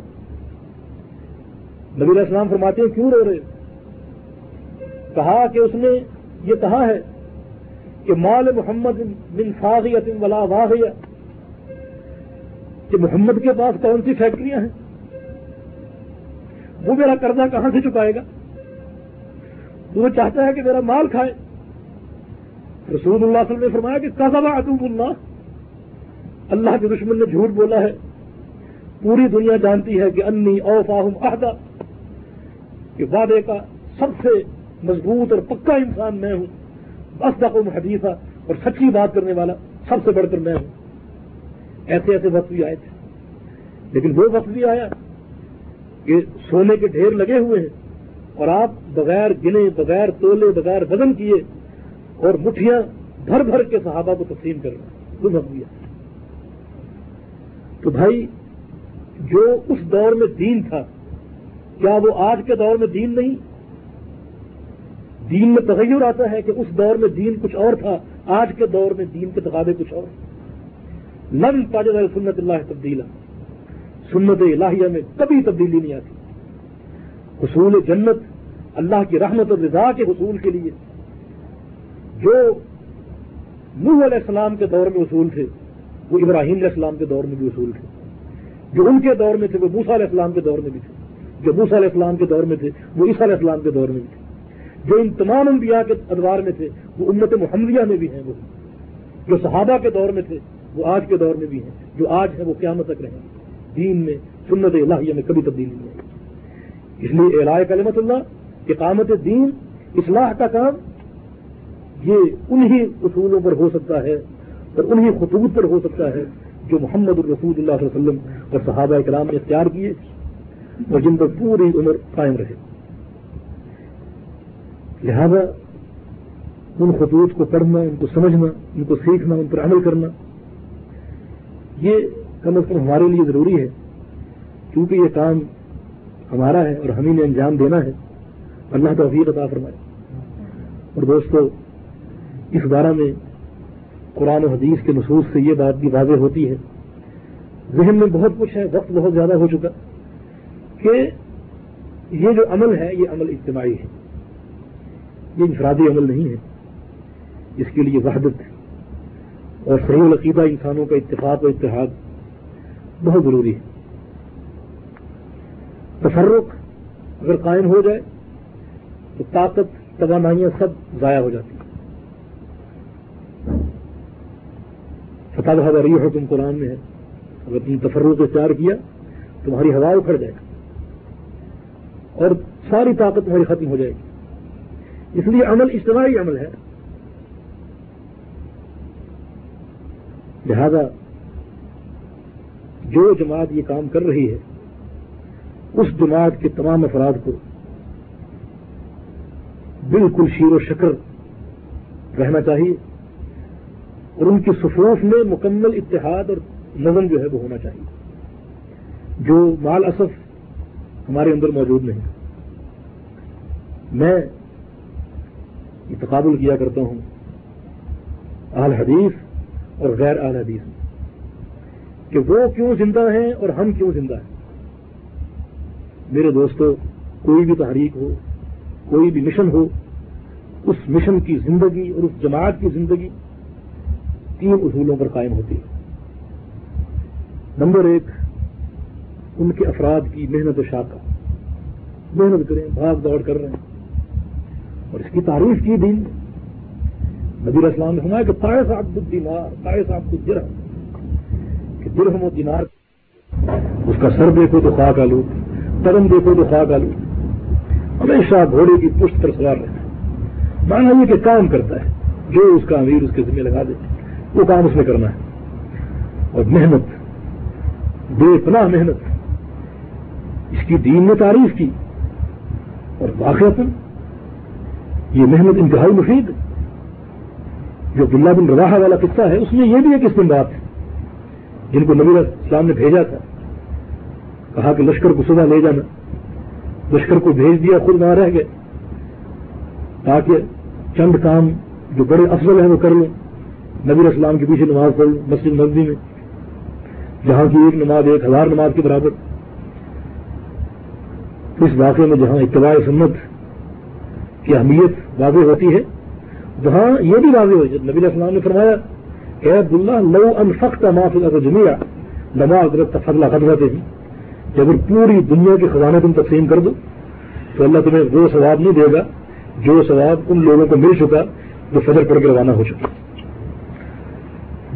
نبی علیہ السلام فرماتے ہیں، کیوں رو رہے کہا کہ اس نے، یہ کہا ہے کہ مال محمد بن فاغیت ولا واغیہ، کہ محمد کے پاس کون سی فیکٹریاں ہیں؟ وہ میرا قرضہ کہاں سے چکائے گا؟ وہ چاہتا ہے کہ میرا مال کھائے۔ رسول اللہ صلی اللہ علیہ وسلم نے فرمایا کہ قزب عدوب اللہ۔ اللہ کے دشمن نے جھوٹ بولا ہے۔ پوری دنیا جانتی ہے کہ انی اوفاہم احدا، کہ وعدے کا سب سے مضبوط اور پکا انسان میں ہوں بس دقوم حدیثہ اور سچی بات کرنے والا سب سے بڑھ کر میں ہوں۔ ایسے ایسے وقت بھی آئے تھے۔ لیکن وہ وقت بھی آیا کہ سونے کے ڈھیر لگے ہوئے ہیں اور آپ بغیر گنے، بغیر تولے، بغیر وزن کیے اور مٹھیاں بھر بھر کے صحابہ کو تقسیم کر رہے وہ وقت بھی آیا۔ تو بھائی، جو اس دور میں دین تھا، کیا وہ آج کے دور میں دین نہیں؟ دین میں تغیر آتا ہے کہ اس دور میں دین کچھ اور تھا، آج کے دور میں دین کے تقاضے کچھ اور۔ لن تاجد سنت اللہ تبدیلا۔ سنت الہیہ میں کبھی تبدیلی نہیں آتی۔ حصول جنت، اللہ کی رحمت اور رضا کے حصول کے لیے۔ جو نوح علیہ السلام کے دور میں اصول تھے، وہ ابراہیم علیہ السلام کے دور میں بھی اصول تھے۔ جو ان کے دور میں تھے، وہ موسا علیہ السلام کے دور میں بھی تھے۔ جو موسا علیہ السلام کے دور میں تھے، وہ عیسیٰ علیہ السلام کے دور میں بھی تھے۔ جو ان تمام انبیاء کے ادوار میں تھے، وہ امت محمدیہ میں بھی ہیں وہ۔ جو صحابہ کے دور میں تھے، وہ آج کے دور میں بھی ہیں۔ جو آج ہے وہ قیامت تک رہیں۔ دین میں، سنت الہیہ میں کبھی تبدیلی نہیں ہے اس لیے اعلائے کلمت اللہ اقامت دین، اصلاح کا کام، یہ انہی اصولوں پر ہو سکتا ہے اور انہی خطوط پر ہو سکتا ہے جو محمد الرسول اللہ علیہ وسلم اور صحابہ اکرام نے اختیار کیے اور جن پر پوری عمر قائم رہے۔ لہذا ان خطوط کو پڑھنا، ان کو سمجھنا، ان کو سیکھنا، ان پر عمل کرنا، یہ کم از کم ہمارے لیے ضروری ہے، کیونکہ یہ کام ہمارا ہے اور ہمیں نے انجام دینا ہے۔ اللہ توفیق عطا فرمائے۔ اور دوستو، اس بارہ میں قرآن و حدیث کے نصوص سے یہ بات بھی واضح ہوتی ہے۔ ذہن میں بہت کچھ ہے، وقت بہت زیادہ ہو چکا کہ یہ جو عمل ہے، یہ عمل اجتماعی ہے۔ یہ انفرادی عمل نہیں ہے۔ اس کے لیے وحدت اور صحیح العقیدہ انسانوں کا اتفاق و اتحاد بہت ضروری ہے۔ تفرق اگر قائم ہو جائے تو طاقت، توانائیاں سب ضائع ہو جاتی ہیں۔ فتح رہی ہو تم قرآن میں ہے۔ اگر تم تفرق اختیار کیا، تمہاری ہوا اکھڑ جائے گا اور ساری طاقت تمہاری ختم ہو جائے گی۔ اس لیے عمل اجتماعی عمل ہے۔ لہذا جو جماعت یہ کام کر رہی ہے، اس جماعت کے تمام افراد کو بالکل شیر و شکر رہنا چاہیے اور ان کی صفوف میں مکمل اتحاد اور نظم جو ہے وہ ہونا چاہیے۔ جو مال اصف ہمارے اندر موجود نہیں۔ میں یہ تقابل کیا کرتا ہوں۔ اہل حدیث اور غیر اہل حدیث۔ میں کہ وہ کیوں زندہ ہیں اور ہم کیوں زندہ ہیں۔ میرے دوستو، کوئی بھی تحریک ہو، کوئی بھی مشن ہو، اس مشن کی زندگی اور اس جماعت کی زندگی تین اصولوں پر قائم ہوتی ہے۔ نمبر ایک، ان کے افراد کی محنت و شاخہ۔ محنت کریں، بھاگ دوڑ کر رہے ہیں اور اس کی تعریف کی دین۔ نبیر اسلام نے سنا کہ تائے صاحب دینار تائے صاحب درہم کہ درہم و دینار۔ اس کا سر دیکھو تو خاک آلو، قدم دیکھو تو خاک آلو۔ ہمیشہ گھوڑے کی پشت پر سوار رہنا مانا یہ کہ کام کرتا ہے، جو اس کا امیر اس کے ذمہ لگا دے، وہ کام اس میں کرنا ہے۔ اور محنت، بے پناہ محنت۔ اس کی دین نے تعریف کی۔ اور واقع یہ محنت انتہائی مفید جو عبداللہ بن رواحہ والا قصہ ہے، اس میں یہ بھی ایک اسم بات ہے جن کو نبی اسلام نے بھیجا تھا، کہا کہ لشکر کو صبح لے جانا، لشکر کو بھیج دیا، خود وہاں رہ گئے۔ تاکہ چند کام جو بڑے افضل ہیں وہ کر لیں۔ نبی اسلام کے پیچھے نماز پڑھ مسجد نبی میں، جہاں کی ایک نماز، ایک ہزار نماز کے برابر۔ اس واقعے میں جہاں اتباع سنت کی اہمیت واضح ہوتی ہے۔ وہاں یہ بھی واضح ہوئی، جب نبی السلام نے فرمایا کہ عبداللہ، لو ان فخت معافی کا جمیا نما اگر فضلہ خدمت ہی کہ اگر پوری دنیا کے خزانے تم تقسیم کر دو، تو اللہ تمہیں وہ ثواب نہیں دے گا جو ثواب ان لوگوں کو مل چکا جو فجر پڑھ کے روانہ ہو چکا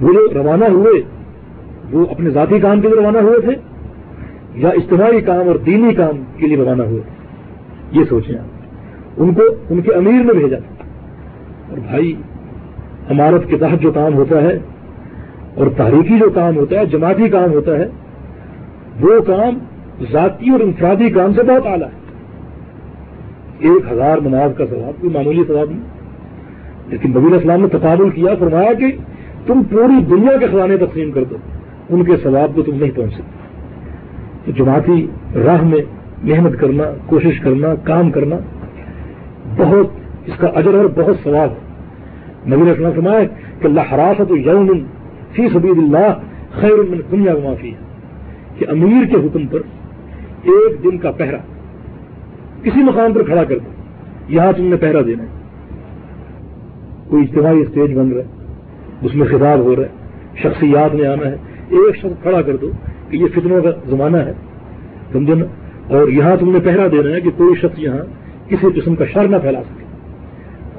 وہ جو روانہ ہوئے، وہ اپنے ذاتی کام کے لیے روانہ ہوئے تھے یا اجتماعی کام اور دینی کام کے لیے روانہ ہوئے؟ یہ سوچیں آپ۔ ان کو ان کے امیر نے بھیجا۔ اور بھائی عمارت کے تحت جو کام ہوتا ہے اور تحریکی جو کام ہوتا ہے، جماعتی کام ہوتا ہے، وہ کام ذاتی اور انفرادی کام سے بہت اعلیٰ ہے۔ ایک ہزار نماز کا ثواب، کوئی معمولی ثواب نہیں۔ لیکن نبی اسلام نے تقابل کیا، فرمایا کہ تم پوری دنیا کے خزانے تقسیم کر دو، ان کے ثواب کو تم نہیں پہنچ سکتے۔ تو جماعتی راہ میں محنت کرنا، کوشش کرنا، کام کرنا بہت اس کا اجر اور بہت ثواب ہے۔ نبی رکھنا فرمایا کہ اللہ حراست یوم فی سبید اللہ خیر من دنیا معافی ہے کہ امیر کے حکم پر ایک دن کا پہرا کسی مقام پر کھڑا کر دو۔ یہاں تم نے پہرا دینا ہے۔ کوئی اجتماعی اسٹیج بن رہا ہے اس میں خطاب ہو رہا ہے، شخصیات میں آنا ہے، ایک شخص کھڑا کر دو کہ یہ فتنوں کا زمانہ ہے۔ سمجھے نا اور یہاں تم نے پہرا دینا ہے کہ کوئی شخص یہاں کسی قسم کا شر نہ پھیلا سکے۔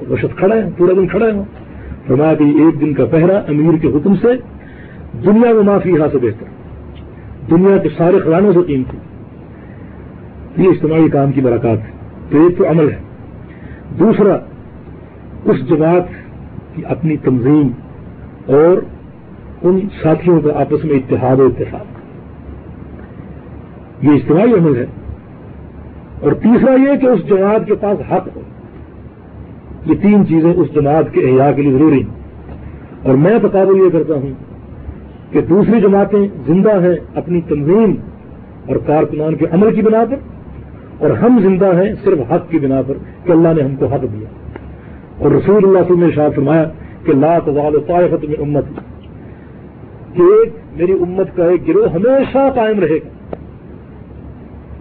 وہ کھڑا ہے پورا دن کھڑا ہے فرمایا کہ ایک دن کا پہرا امیر کے حکم سے دنیا میں معافی یہاں سے بہتر۔ دنیا کے سارے خزانوں سے قیمتی۔ یہ اجتماعی کام کی برکات ہے۔ تو ایک تو عمل ہے۔ دوسرا، اس جماعت کی اپنی تنظیم اور ان ساتھیوں کا آپس میں اتحاد و اتفاق۔ یہ اجتماعی عمل ہے۔ اور تیسرا یہ کہ اس جماعت کے پاس حق ہو یہ تین چیزیں اس جماعت کے احیاء کے لیے ضروری ہیں۔ اور میں تقابل یہ کرتا ہوں کہ دوسری جماعتیں زندہ ہیں اپنی تنظیم اور کارکنان کے عمل کی بنا پر، اور ہم زندہ ہیں صرف حق کی بنا پر کہ اللہ نے ہم کو حق دیا۔ اور رسول اللہ صلی اللہ علیہ وسلم نے فرمایا کہ لا تزال طائفت میں امت کہ ایک میری امت کا ایک گروہ ہمیشہ قائم رہے گا۔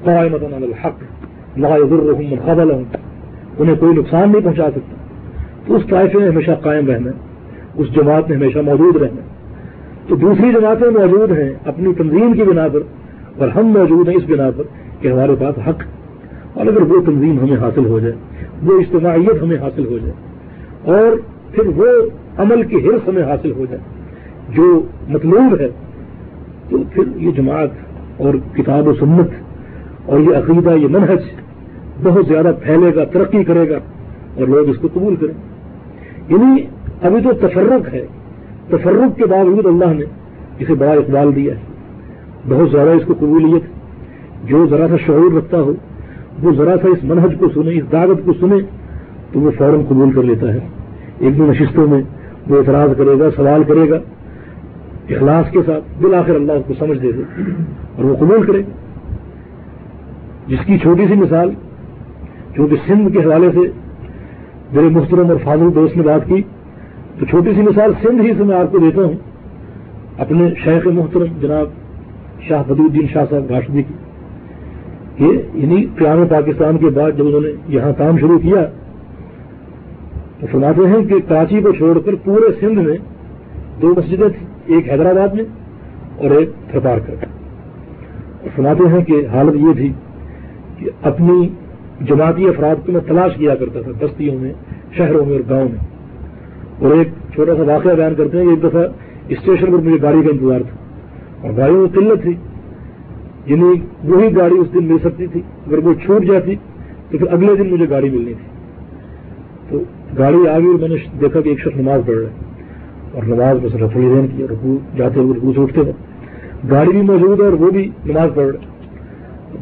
قائمت الحق۔ لا يضرهم من خبلهم انہیں کوئی نقصان نہیں پہنچا سکتا. تو اس طائفے میں ہمیشہ قائم رہنا، اس جماعت میں ہمیشہ موجود رہنا. تو دوسری جماعتیں موجود ہیں اپنی تنظیم کی بنا پر، اور ہم موجود ہیں اس بنا پر کہ ہمارے پاس حق اور اگر وہ تنظیم ہمیں حاصل ہو جائے، وہ اجتماعیت ہمیں حاصل ہو جائے، اور پھر وہ عمل کی حرص ہمیں حاصل ہو جائے، جو مطلوب ہے، تو پھر یہ جماعت اور کتاب و سنت اور یہ عقیدہ، یہ منحج بہت زیادہ پھیلے گا، ترقی کرے گا اور لوگ اس کو قبول کریں۔ یعنی ابھی تو تفرق ہے، تفرق کے باوجود اللہ نے اسے بڑا اقبال دیا ہے۔ بہت زیادہ اس کو قبولیت، جو ذرا سا شعور رکھتا ہو، وہ ذرا سا اس منہج کو سنے، اس دعوت کو سنے، تو وہ فوراً قبول کر لیتا ہے۔ ایک دو نشستوں میں وہ اعتراض کرے گا، سوال کرے گا، اخلاص کے ساتھ بالآخر اللہ اس کو سمجھ دے دے اور وہ قبول کرے۔ گا جس کی چھوٹی سی مثال جو کہ سندھ کے حوالے سے میرے محترم اور فاضل دوست نے بات کی، تو چھوٹی سی مثال سندھ ہی سے میں آپ کو دیتا ہوں۔ اپنے شیخ محترم جناب شاہ بدودین شاہ صاحب گاشدی کی، کہ یعنی قیام پاکستان کے بعد جب انہوں نے یہاں کام شروع کیا، تو سناتے ہیں کہ کراچی کو چھوڑ کر پورے سندھ میں دو مسجدیں تھیں، ایک حیدرآباد میں اور ایک تھرپار کر۔ سناتے ہیں کہ حالت یہ تھی کہ اپنی جماعتی افراد کو میں تلاش کیا کرتا تھا، بستیوں میں، شہروں میں اور گاؤں میں۔ اور ایک چھوٹا سا واقعہ بیان کرتے ہیں کہ ایک دفعہ اسٹیشن پر مجھے گاڑی کا انتظار تھا۔ اور گاڑیوں میں قلت تھی یعنی وہی گاڑی اس دن مل سکتی تھی۔ اگر وہ چھوٹ جاتی تو پھر اگلے دن مجھے گاڑی ملنی تھی۔ تو گاڑی آ گئی اور میں نے دیکھا کہ ایک شخص نماز پڑھ رہا ہے۔ اور نماز میں سے رفلی دین کی رکو جاتے ہوئے رکو سے اٹھتے تھے۔ گاڑی بھی موجود ہے اور وہ بھی نماز پڑھ رہا ہے۔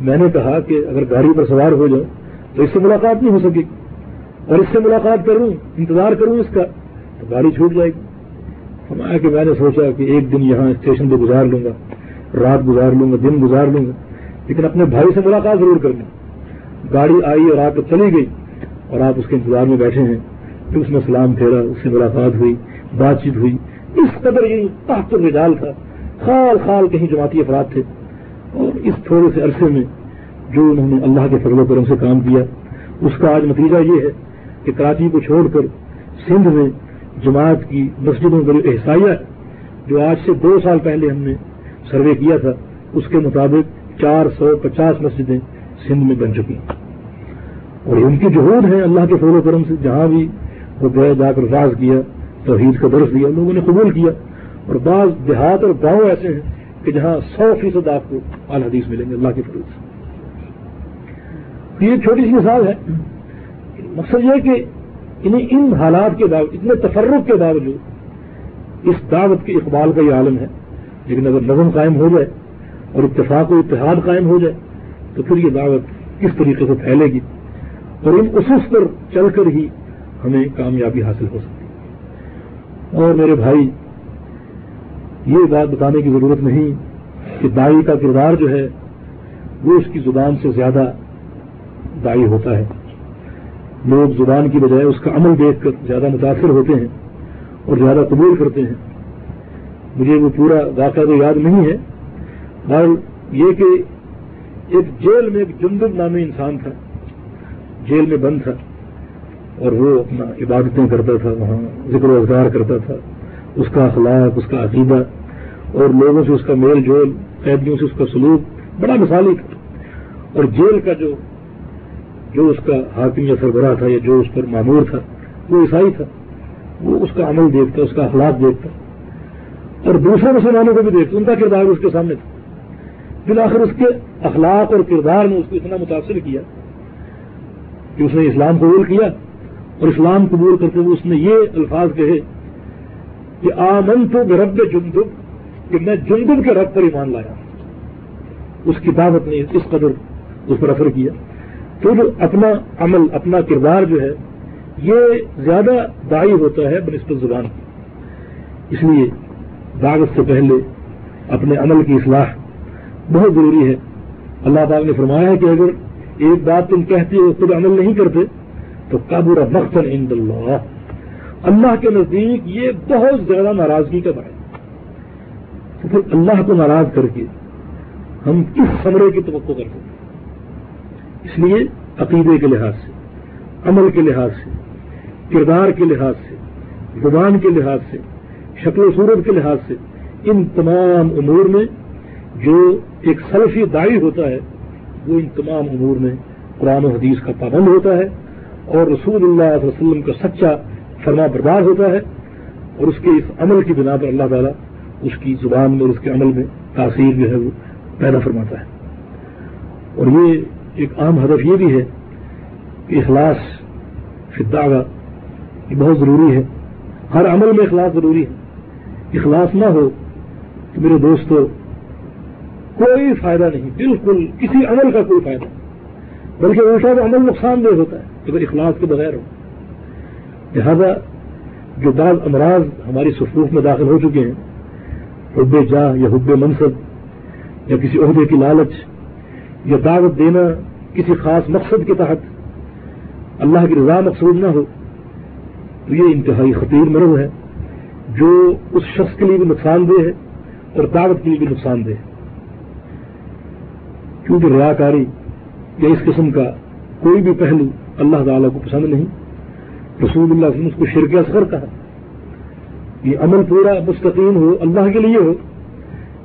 میں نے کہا کہ اگر گاڑی پر سوار ہو جاؤں تو اس سے ملاقات نہیں ہو سکے اور اس سے ملاقات کروں، انتظار کروں اس کا، تو گاڑی چھوٹ جائے گی۔ ہم کہ میں نے سوچا کہ ایک دن یہاں اسٹیشن پہ گزار لوں گا، رات گزار لوں گا، دن گزار لوں گا، لیکن اپنے بھائی سے ملاقات ضرور کر لوں گاڑی آئی اور آپ چلی گئی اور آپ اس کے انتظار میں بیٹھے ہیں۔ پھر اس نے سلام پھیرا، اس سے ملاقات ہوئی، بات چیت ہوئی۔ اس قدر یہ تحت رجال تھا۔ خال خال کہیں جماعتی افراد تھے۔ اور اس تھوڑے سے عرصے میں جو انہوں نے اللہ کے فضل و کرم سے کام کیا۔ اس کا آج نتیجہ یہ ہے کہ کراچی کو چھوڑ کر سندھ میں جماعت کی مسجدوں کا جو احسائیہ جو آج سے دو سال پہلے ہم نے سروے کیا تھا، اس کے مطابق چار سو پچاس مسجدیں سندھ میں بن چکی ہیں۔ اور ان کی جہود ہیں اللہ کے فضل و کرم سے، جہاں بھی وہ گئے، جا کر راز کیا، توحید کا درس دیا، لوگوں نے قبول کیا۔ اور بعض دیہات اور گاؤں ایسے ہیں کہ جہاں سو فیصد آپ کو الحدیث ملیں گے، اللہ کے فضل سے۔ یہ چھوٹی سی مثال ہے۔ مقصد یہ کہ انہیں ان حالات کے باوجود، اتنے تفرق کے باوجود اس دعوت کے اقبال کا یہ عالم ہے۔ لیکن اگر نظم قائم ہو جائے اور اتفاق و اتحاد قائم ہو جائے، تو پھر یہ دعوت کس طریقے سے پھیلے گی؟ اور ان اسس پر چل کر ہی ہمیں کامیابی حاصل ہو سکتی اور میرے بھائی، یہ بات بتانے کی ضرورت نہیں کہ دائی کا کردار جو ہے، وہ اس کی زبان سے زیادہ دائی ہوتا ہے۔ لوگ زبان کی بجائے اس کا عمل دیکھ کر زیادہ متاثر ہوتے ہیں اور زیادہ قبول کرتے ہیں۔ مجھے وہ پورا واقعہ تو یاد نہیں ہے اور یہ کہ ایک جیل میں ایک جندب نامی انسان تھا۔ جیل میں بند تھا اور وہ اپنا عبادتیں کرتا تھا، وہاں ذکر و اذکار کرتا تھا۔ اس کا اخلاق، اس کا عقیدہ اور لوگوں سے اس کا میل جول، قیدیوں سے اس کا سلوک بڑا مثالی تھا۔ اور جیل کا جو جو اس کا حاکم یا سربراہ تھا یا جو اس پر معمور تھا، وہ عیسائی تھا۔ وہ اس کا عمل دیکھتا، اس کا اخلاق دیکھتا۔ اور دوسرے مسلمانوں کو بھی دیکھتا، ان کا کردار اس کے سامنے تھا۔ بالآخر اس کے اخلاق اور کردار نے اس کو اتنا متاثر کیا کہ اس نے اسلام قبول کیا اور اسلام قبول کرتے ہوئے اس نے یہ الفاظ کہے کہ آمن تو رب جندب، کہ میں جندب کے رب پر ایمان لایا۔ اس کتابت نے اس قدر اس پر اثر کیا۔ تو جو اپنا عمل، اپنا کردار جو ہے، یہ زیادہ دائی ہوتا ہے بنسبت زبان کی اس لیے دعوت سے پہلے اپنے عمل کی اصلاح بہت ضروری ہے۔ اللہ تعالی نے فرمایا ہے کہ اگر ایک بات تم کہتے ہو، خود عمل نہیں کرتے، تو قابر مختن عند اللہ۔ اللہ کے نزدیک یہ بہت زیادہ ناراضگی کا بات تو پھر اللہ کو ناراض کر کے ہم کس سمرے کی توقع کر سکتے اس لیے عقیدے کے لحاظ سے، عمل کے لحاظ سے، کردار کے لحاظ سے، زبان کے لحاظ سے، شکل و صورت کے لحاظ سے، ان تمام امور میں جو ایک سلفی دائی ہوتا ہے، وہ ان تمام امور میں قرآن و حدیث کا پابند ہوتا ہے اور رسول اللہ علیہ وسلم کا سچا فرما بردار ہوتا ہے اور اس کے اس عمل کی بنا پر اللہ تعالیٰ اس کی زبان میں اور اس کے عمل میں تاثیر جو ہے وہ پیدا فرماتا ہے۔ اور یہ ایک عام ہدف یہ بھی ہے کہ اخلاص فدا یہ بہت ضروری ہے۔ ہر عمل میں اخلاص ضروری ہے۔ اخلاص نہ ہو تو میرے دوستو، کوئی فائدہ نہیں، بالکل کسی عمل کا کوئی فائدہ۔ نہیں بلکہ الٹا تو عمل نقصان دہ ہوتا ہے، اگر اخلاص کے بغیر ہو۔ لہذا جو بعض امراض ہماری صفوف میں داخل ہو چکے ہیں، حب جاہ یا حب منصب یا کسی عہدے کی لالچ یا دعوت دینا کسی خاص مقصد کے تحت اللہ کی رضا مقصود نہ ہو، تو یہ انتہائی خطیر مرض ہے، جو اس شخص کے لیے بھی نقصان دہ ہے اور دعوت کے لیے بھی نقصان دہ ہے۔ کیونکہ ریاکاری یا اس قسم کا کوئی بھی پہلو اللہ تعالیٰ کو پسند نہیں، رسول اللہ وسلم اس کو شرک اصغر کہا۔ یہ عمل پورا مستقیم ہو، اللہ کے لیے ہو،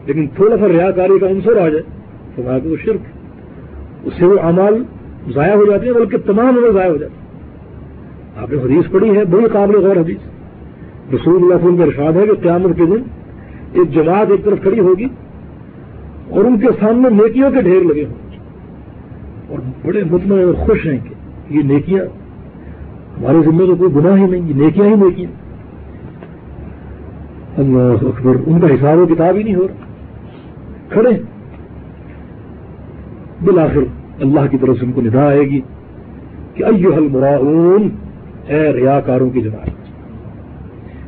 لیکن تھوڑا سا ریاکاری کا عنصر آ جائے، تو وہاں وہ شرک۔ اس سے وہ اعمال ضائع ہو جاتے ہیں، بلکہ تمام عمل ضائع ہو جاتے ہیں۔ آپ نے حدیث پڑھی ہے، بڑی قابل غور حدیث۔ رسول اللہ وسلم کا ارشاد ہے کہ قیامت کے دن ایک جماعت ایک طرف کھڑی ہوگی اور ان کے سامنے نیکیوں کے ڈھیر لگے ہوں۔ گے اور بڑے مطمئن اور خوش ہیں کہ یہ نیکیاں، ہمارے ذمے تو کوئی گناہ ہی نہیں، یہ نیکیاں ہی نیکیاں۔ اللہ اکبر، ان کا حساب و کتاب ہی نہیں ہو رہا۔ کھڑے بالآخر اللہ کی طرف سے ان کو ندا آئے گی کہ ایو حل مراؤن اے ریاکاروں کی جماعت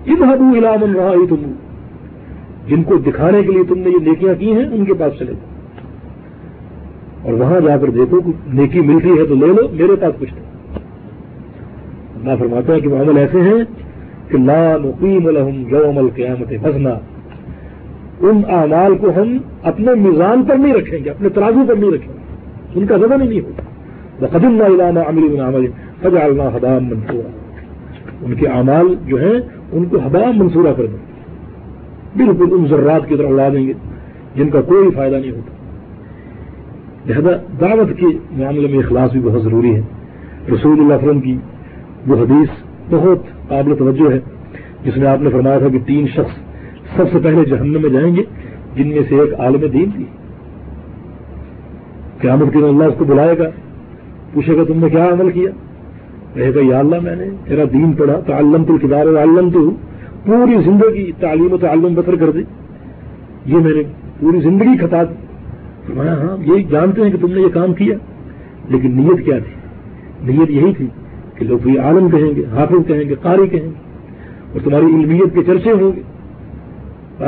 ادھر علام رہا تم جن کو دکھانے کے لیے تم نے یہ نیکیاں کی ہیں، ان کے پاس چلے جاؤ۔ اور وہاں جا کر دیکھو کہ نیکی ملتی ہے تو لے لو، میرے پاس کچھ نہیں۔ اللہ فرماتا ہے کہ وہ عمل ایسے ہیں کہ لا نقیم لهم یوم القیامت وزنا ان اعمال کو ہم اپنے میزان پر نہیں رکھیں گے، اپنے ترازو پر نہیں رکھیں گے۔ ان کا وزن ہی نہیں ہوگا۔ وہ قدم نہ علامہ عمل عمل فجا اللہ حدام منصورہ ان کے اعمال جو ہیں، ان کو حدام منصورہ کر دیں۔ بالکل ان ذرات کی طرح اڑا دیں گے، جن کا کوئی فائدہ نہیں ہوتا۔ لہذا دعوت کے معاملے میں اخلاص بھی بہت ضروری ہے۔ رسول اللہ وسلم کی وہ حدیث بہت قابل توجہ ہے، جس میں آپ نے فرمایا تھا کہ تین شخص سب سے پہلے جہنم میں جائیں گے، جن میں سے ایک عالم دین تھی۔ قیامت کے اللہ اس کو بلائے گا، پوچھے گا، تم نے کیا عمل کیا؟ کہے گا، یا اللہ، میں نے تیرا دین پڑھا تعلم تو کتاب عالم تو پوری زندگی تعلیم و تعلم بطر کر دی۔ یہ میں نے پوری زندگی خطا دی۔ فرمایا ہاں یہ جانتے ہیں کہ تم نے یہ کام کیا، لیکن نیت کیا تھی؟ نیت یہی تھی کہ لوگ یہ عالم کہیں گے، حافظ کہیں گے، قاری کہیں گے اور تمہاری علمیت کے چرچے ہوں گے۔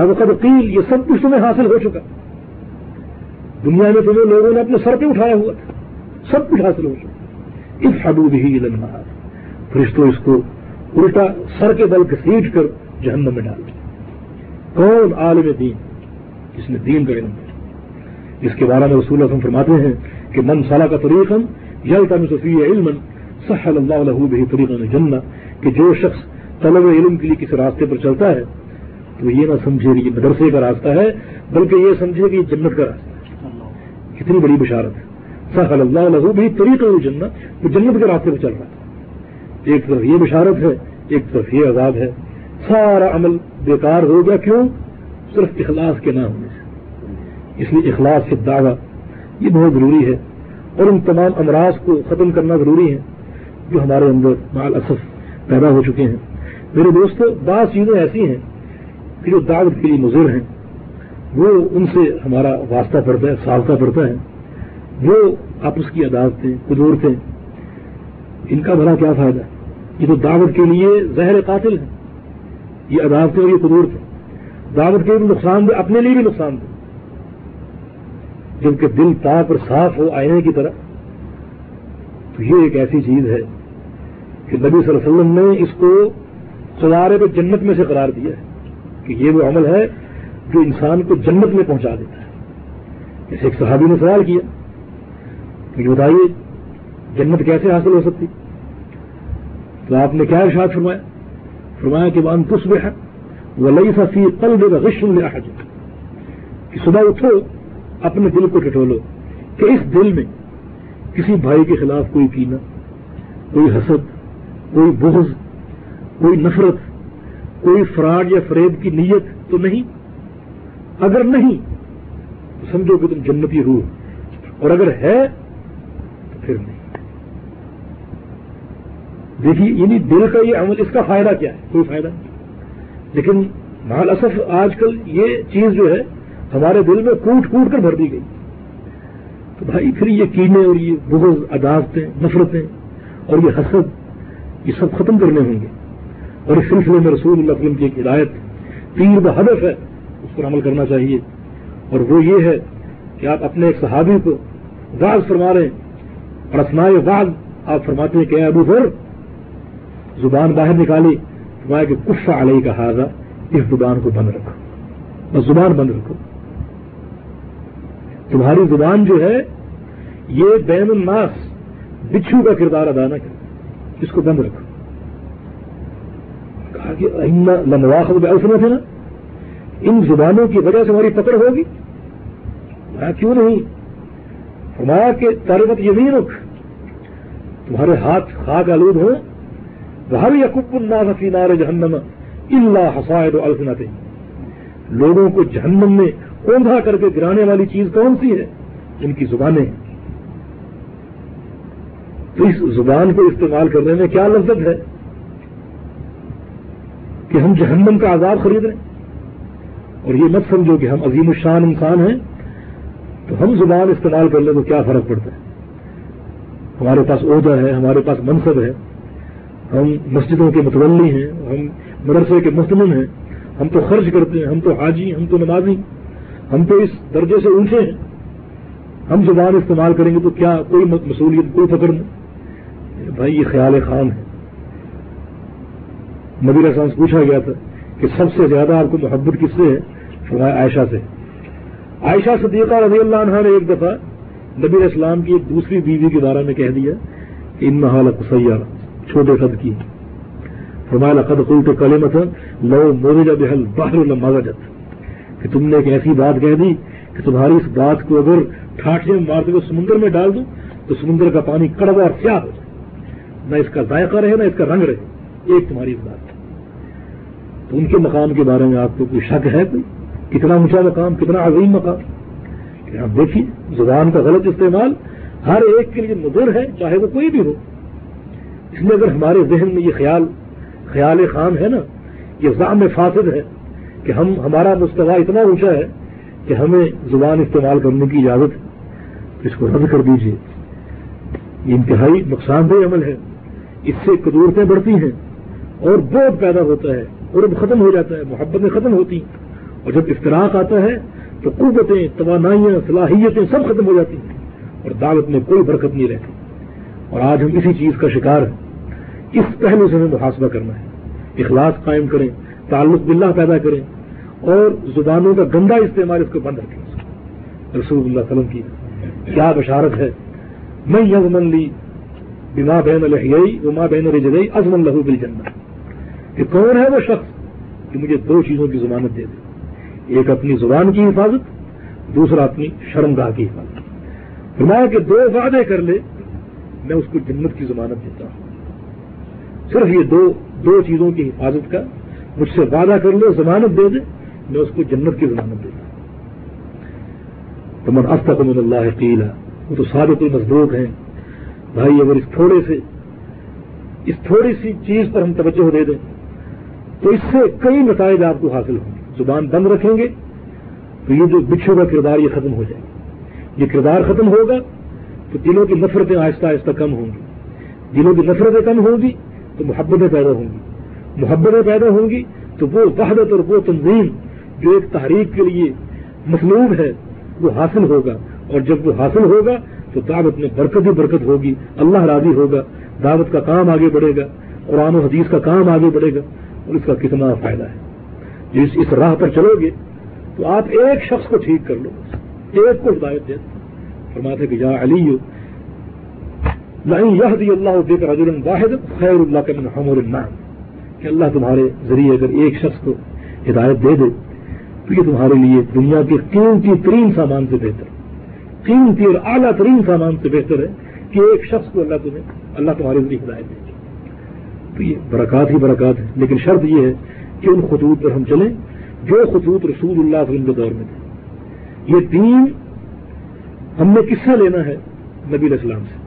وقت قیل، یہ سب کچھ تمہیں حاصل ہو چکا۔ دنیا میں تمہیں لوگوں نے اپنے سر پہ اٹھایا ہوا تھا۔ سب کچھ حاصل ہو چکا۔ اس حدود ہی علم فرشتوں اس کو الٹا سر کے بل گھسیٹ کر جہنم میں ڈال دیا۔ کون عالم دین؟ جس نے دین کا علم دیا۔ اس کے بارے میں رسول اللہ فرماتے ہیں کہ من سالہ کا طریق ہم یل صفی علم سحل اللہ علیہ طریقہ جننا کہ جو شخص طلب علم کے لیے کسی راستے پر چلتا ہے تو یہ نہ سمجھے کہ یہ مدرسے کا راستہ ہے، بلکہ یہ سمجھے کہ یہ جنت کا راستہ ہے۔ کتنی بڑی بشارت۔ ہے سحل اللہ علیہ بہی طریقہ جننا وہ جنت کے راستے پر چل رہا تھا۔ ایک طرف یہ بشارت ہے، ایک طرف یہ عذاب ہے۔ سارا عمل بیکار ہو گیا۔ کیوں؟ صرف اخلاص کے نہ ہونے سے۔ اس لیے اخلاص سے دعوی، یہ بہت ضروری ہے۔ اور ان تمام امراض کو ختم کرنا ضروری ہے۔ جو ہمارے اندر مال اصف پیدا ہو چکے ہیں۔ میرے دوستوں بعض چیزیں ایسی ہیں کہ جو دعوت کے لیے مضر ہیں، وہ ان سے ہمارا واسطہ پڑتا ہے سابقہ پڑتا ہے۔ وہ آپس کی عدالتیں، قدورتیں، ان کا بڑا کیا فائدہ؟ یہ تو دعوت کے لیے زہر قاتل ہے یہ عدالتیں اور یہ قدورتیں۔ دعوت کے لیے بھی نقصان دہ، اپنے لیے بھی نقصان دہ۔ جبکہ دل پاک اور صاف ہو آئینے کی طرح۔ تو یہ ایک ایسی چیز ہے کہ نبی صلی اللہ علیہ وسلم نے اس کو سوارے پہ جنت میں سے قرار دیا ہے۔ کہ یہ وہ عمل ہے جو انسان کو جنت میں پہنچا دیتا ہے۔ جیسے ایک صحابی نے سوال کیا کہ بتائیے جنت کیسے حاصل ہو سکتی؟ تو آپ نے کیا ارشاد فرمایا؟ فرمایا کہ وہ انتس میں ہے وہ لئی سفی قلب غشن کہ صبح اٹھو، اپنے دل کو ٹٹولو کہ اس دل میں کسی بھائی کے خلاف کوئی کینا کوئی حسد، کوئی بغض، کوئی نفرت کوئی فراڈ یا فریب کی نیت تو نہیں؟ اگر نہیں، تو سمجھو کہ تم جنتی روح اور اگر ہے، تو پھر نہیں۔ دیکھیے یعنی دل کا یہ عمل، اس کا فائدہ کیا ہے؟ کوئی فائدہ نہیں۔ لیکن مال اصف آج کل یہ چیز جو ہے، ہمارے دل میں کوٹ کوٹ کر بھر دی گئی۔ تو بھائی، پھر یہ کینے اور یہ بغض عدالتیں نفرتیں اور یہ حسد، یہ سب ختم کرنے ہوں گے۔ اور اس سلسلے میں رسول اللہ وسلم کی ایک ہدایت تیر ب ہدف ہے، اس پر عمل کرنا چاہیے۔ اور وہ یہ ہے کہ آپ اپنے ایک صحابی کو واض فرما رہے ہیں۔ اور اسمائے واض آپ فرماتے ہیں کہ ابو بھر زبان باہر نکالی، فرمایا کہ کفا علیہ کا حاضہ اس زبان کو بند رکھو۔ بس زبان بند رکھو۔ تمہاری زبان جو ہے، یہ بین الناس، بچھو کا کردار ادا نہ کرے۔ اس کو بند رکھو۔ کہا کہ تھے نا، ان زبانوں کی وجہ سے ہماری پکڑ ہوگی۔ میں کیوں نہیں؟ فرمایا کہ تاربت یمین رکھ تمہارے ہاتھ خاک آلود ہوں۔ ہر یقب الناس فی نار جہنم اللہ حسائد الفنت لوگوں کو جہنم میں اوندھا کر کے گرانے والی چیز کون سی ہے؟ ان کی زبانیں۔ تو اس زبان کو استعمال کرنے میں کیا لذت ہے؟ کہ ہم جہنم کا عذاب خرید رہے ہیں۔ اور یہ مت سمجھو کہ ہم عظیم الشان انسان ہیں۔ تو ہم زبان استعمال کر لیں تو کیا فرق پڑتا ہے؟ ہمارے پاس عہدہ ہے، ہمارے پاس منصب ہے۔ ہم مسجدوں کے متولی ہیں، ہم مدرسے کے محتمن ہیں۔ ہم تو خرچ کرتے ہیں، ہم تو حاجی، ہم تو نمازی، ہم تو اس درجے سے اونچے ہیں۔ ہم زبان استعمال کریں گے تو کیا کوئی مصولیت کوئی پکڑ نہیں؟ بھائی، یہ خیال خام ہے۔ نبی رسان سے پوچھا گیا تھا کہ سب سے زیادہ آپ کو محبت کس سے ہے؟ فرمایا عائشہ سے۔ عائشہ صدیقہ رضی اللہ عنہ نے ایک دفعہ نبی اسلام کی ایک دوسری بیوی کے بارے میں کہہ دیا کہ ان حالت سیارہ، چھوٹے قد کی۔ فرمایا، لقد قلت کلمت لو موزج بحل باہر المازجت کہ تم نے ایک ایسی بات کہہ دی کہ تمہاری اس بات کو اگر ٹھاٹھے میں مارتے ہوئے سمندر میں ڈال دوں تو سمندر کا پانی کڑوا اور سیاہ ہو جائے۔ نہ اس کا ذائقہ رہے، نہ اس کا رنگ رہے۔ ایک تمہاری اس بات۔ ان کے مقام کے بارے میں آپ کو کوئی شک ہے کوئی؟ کتنا اونچا مقام، کتنا عظیم مقام؟ کہ آپ دیکھیے زبان کا غلط استعمال ہر ایک کے لیے مضر ہے، چاہے وہ کوئی بھی ہو۔ اس لیے اگر ہمارے ذہن میں یہ خیال خیال خام ہے نا، یہ ضام فاسد ہے کہ ہم، ہمارا مستوا اتنا اونچا ہے کہ ہمیں زبان استعمال کرنے کی اجازت ہے۔ اس کو رد کر دیجیے یہ انتہائی نقصان دہ عمل ہے۔ اس سے قدورتیں بڑھتی ہیں اور بہت پیدا ہوتا ہے۔ اور ختم ہو جاتا ہے، محبتیں ختم ہوتی۔ ہیں اور جب افتراق آتا ہے تو قوتیں، توانائیاں، صلاحیتیں سب ختم ہو جاتی۔ ہیں اور دعوت میں کوئی برکت نہیں رہتی۔ اور آج ہم اسی چیز کا شکار ہیں۔ اس پہلو سے ہمیں محاسبہ کرنا ہے۔ اخلاص قائم کریں، تعلق باللہ پیدا کریں، اور زبانوں کا گندا استعمال اس کو بند رکھیں۔ رسول اللہ وسلم کی کیا بشارت ہے؟ میں یزمن لی بما بین الحیئی وما بین رجدئی ازمن لہو بل کہ کون ہے وہ شخص کہ مجھے دو چیزوں کی ضمانت دے دے؟ ایک اپنی زبان کی حفاظت، دوسرا اپنی شرمگاہ کی حفاظت۔ فرمایا کہ دو وعدے کر لے، میں اس کو جنت کی ضمانت دیتا ہوں۔ صرف یہ دو دو چیزوں کی حفاظت کا، مجھ سے وعدہ کر لے، ضمانت دے دے، میں اس کو جنت کی ضمانت دیتا ہوں۔ تو من افطم اللہ قیلا، وہ تو سارے کوئی مضبوط ہیں۔ بھائی، اگر اس تھوڑے سے، اس تھوڑی سی چیز پر ہم توجہ دے دیں تو اس سے کئی نتائج آپ کو حاصل ہوں گے۔ زبان بند رکھیں گے تو یہ جو بچھو کا کردار یہ ختم ہو جائے گا۔ یہ کردار ختم ہوگا تو دلوں کی نفرتیں آہستہ آہستہ کم ہوں گی۔ دلوں کی نفرتیں کم ہوں گی تو محبتیں پیدا ہوں گی۔ محبتیں پیدا ہوں گی تو وہ وحدت اور وہ تنظیم جو ایک تحریک کے لیے مطلوب ہے، وہ حاصل ہوگا۔ اور جب وہ حاصل ہوگا تو دعوت میں برکت ہی برکت ہوگی۔ اللہ راضی ہوگا۔ دعوت کا کام آگے بڑھے گا۔ قرآن و حدیث کا کام آگے بڑھے گا۔ اور اس کا کتنا فائدہ ہے۔ جس اس راہ پر چلو گے تو آپ ایک شخص کو ٹھیک کر لو ایک کو ہدایت دے فرماتے کہ یا علی نہیں یہ اللہ دیکھ رجول واحد، خیر اللہ کے حمر النام کہ اللہ تمہارے ذریعے اگر ایک شخص کو ہدایت دے دے، تو یہ تمہارے لیے دنیا کے قیمتی ترین سامان سے بہتر قیمتی اور اعلیٰ ترین سامان سے بہتر ہے کہ ایک شخص کو اللہ تمہیں، اللہ تمہارے ذریعے ہدایت دے۔ تو یہ برکات ہی برکات ہے۔ لیکن شرط یہ ہے کہ ان خطوط پر ہم چلیں جو خطوط رسول اللہ وسلم کے دور میں تھے۔ یہ دین ہم نے کس سے لینا ہے؟ نبی السلام سے۔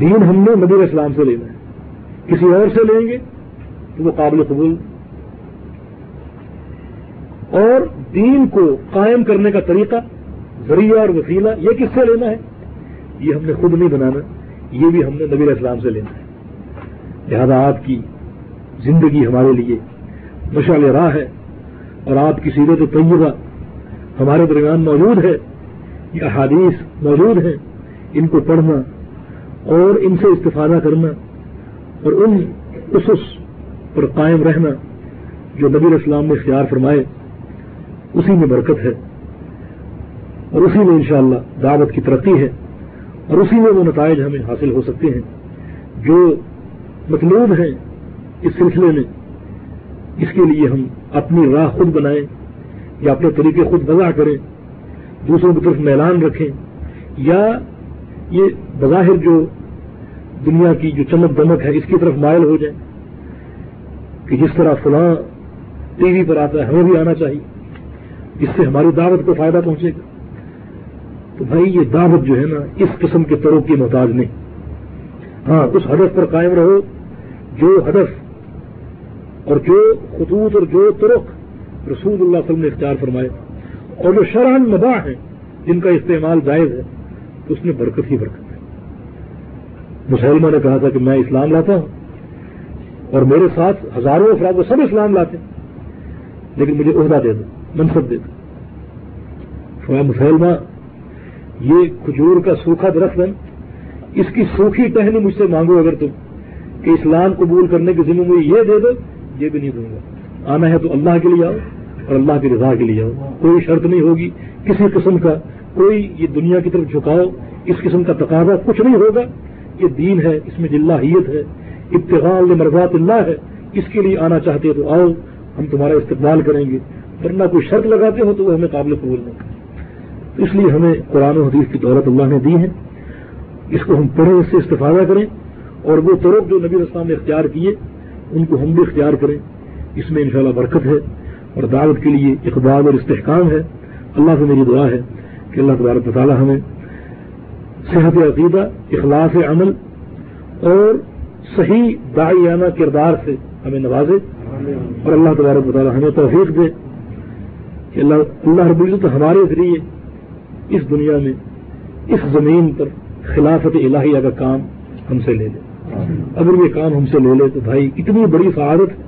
دین ہم نے نبی اسلام سے لینا ہے۔ کسی اور سے لیں گے تو وہ قابل قبول۔ اور دین کو قائم کرنے کا طریقہ، ذریعہ اور وسیلہ یہ کس سے لینا ہے؟ یہ ہم نے خود نہیں بنانا۔ یہ بھی ہم نے نبی اسلام سے لینا ہے۔ لہذا آپ کی زندگی ہمارے لیے مشعل راہ ہے اور آپ کی سیرت طیبہ ہمارے درمیان موجود ہے۔ یہ احادیث موجود ہیں۔ ان کو پڑھنا اور ان سے استفادہ کرنا اور ان اسس پر قائم رہنا جو نبی اسلام نے اختیار فرمائے، اسی میں برکت ہے۔ اور اسی میں انشاءاللہ دعوت کی ترقی ہے۔ اور اسی میں وہ نتائج ہمیں حاصل ہو سکتے ہیں جو مطلوب ہیں اس سلسلے میں۔ اس کے لیے ہم اپنی راہ خود بنائیں یا اپنے طریقے خود وضع کریں، دوسروں کی طرف میلان رکھیں، یا یہ بظاہر جو دنیا کی جو چمک دمک ہے، اس کی طرف مائل ہو جائیں کہ جس طرح فلاں ٹی وی پر آتا ہے، ہمیں بھی آنا چاہیے، اس سے ہماری دعوت کو فائدہ پہنچے گا۔ تو بھائی یہ دعوت جو ہے نا، اس قسم کے طرح کی محتاج نہیں۔ ہاں اس ہدف پر قائم رہو۔ جو ہدف اور جو خطوط اور جو ترک رسول اللہ صلی اللہ علیہ وسلم نے اختیار فرمائے، اور جو شرح مباح ہیں، جن کا استعمال جائز ہے، تو اس میں برکت ہی برکت ہے۔ مسلمہ نے کہا تھا کہ میں اسلام لاتا ہوں، اور میرے ساتھ ہزاروں افراد وہ سب اسلام لاتے ہیں، لیکن مجھے عہدہ دے دو، منصب دے دو۔ مسلمہ یہ کھجور کا سوکھا درخت ہے۔ اس کی سوکھی ٹہنی مجھ سے مانگو اگر تم کہ اسلام قبول کرنے کی ذمہ مجھے یہ دے دو، یہ بھی نہیں دوں گا۔ آنا ہے تو اللہ کے لیے آؤ اور اللہ کی رضا کے لیے آؤ۔ کوئی شرط نہیں ہوگی کسی قسم کا، کوئی یہ دنیا کی طرف جھکاؤ، اس قسم کا تقاضا کچھ نہیں ہوگا۔ یہ دین ہے، اس میں جلہیت ہے ابتغال مرضات اللہ ہے۔ اس کے لیے آنا چاہتے ہو تو آؤ، ہم تمہارا استقبال کریں گے۔ ورنہ کوئی شرط لگاتے ہو تو وہ ہمیں قابل قبول نہیں۔ اس لیے ہمیں قرآن و حدیث کی دولت اللہ نے دی ہے۔ اس کو ہم پڑھیں، اس سے استفادہ کریں اور وہ طرق جو نبی اسلام نے اختیار کیے، ان کو ہم بھی اختیار کریں۔ اس میں انشاءاللہ برکت ہے اور دعوت کے لیے اقبال اور استحکام ہے۔ اللہ سے میری دعا ہے کہ اللہ تبارک تعالیٰ ہمیں صحت عقیدہ، اخلاص عمل اور صحیح دائیانہ کردار سے ہمیں نوازے۔ اور اللہ تبارک تعالیٰ ہمیں توفیق دے کہ اللہ اللہ رب العزت ہمارے ذریعے اس دنیا میں، اس زمین پر خلافت الہیہ کا کام ہم سے لے لے۔ اگر یہ کام ہم سے لے لے تو بھائی اتنی بڑی سعادت ہے۔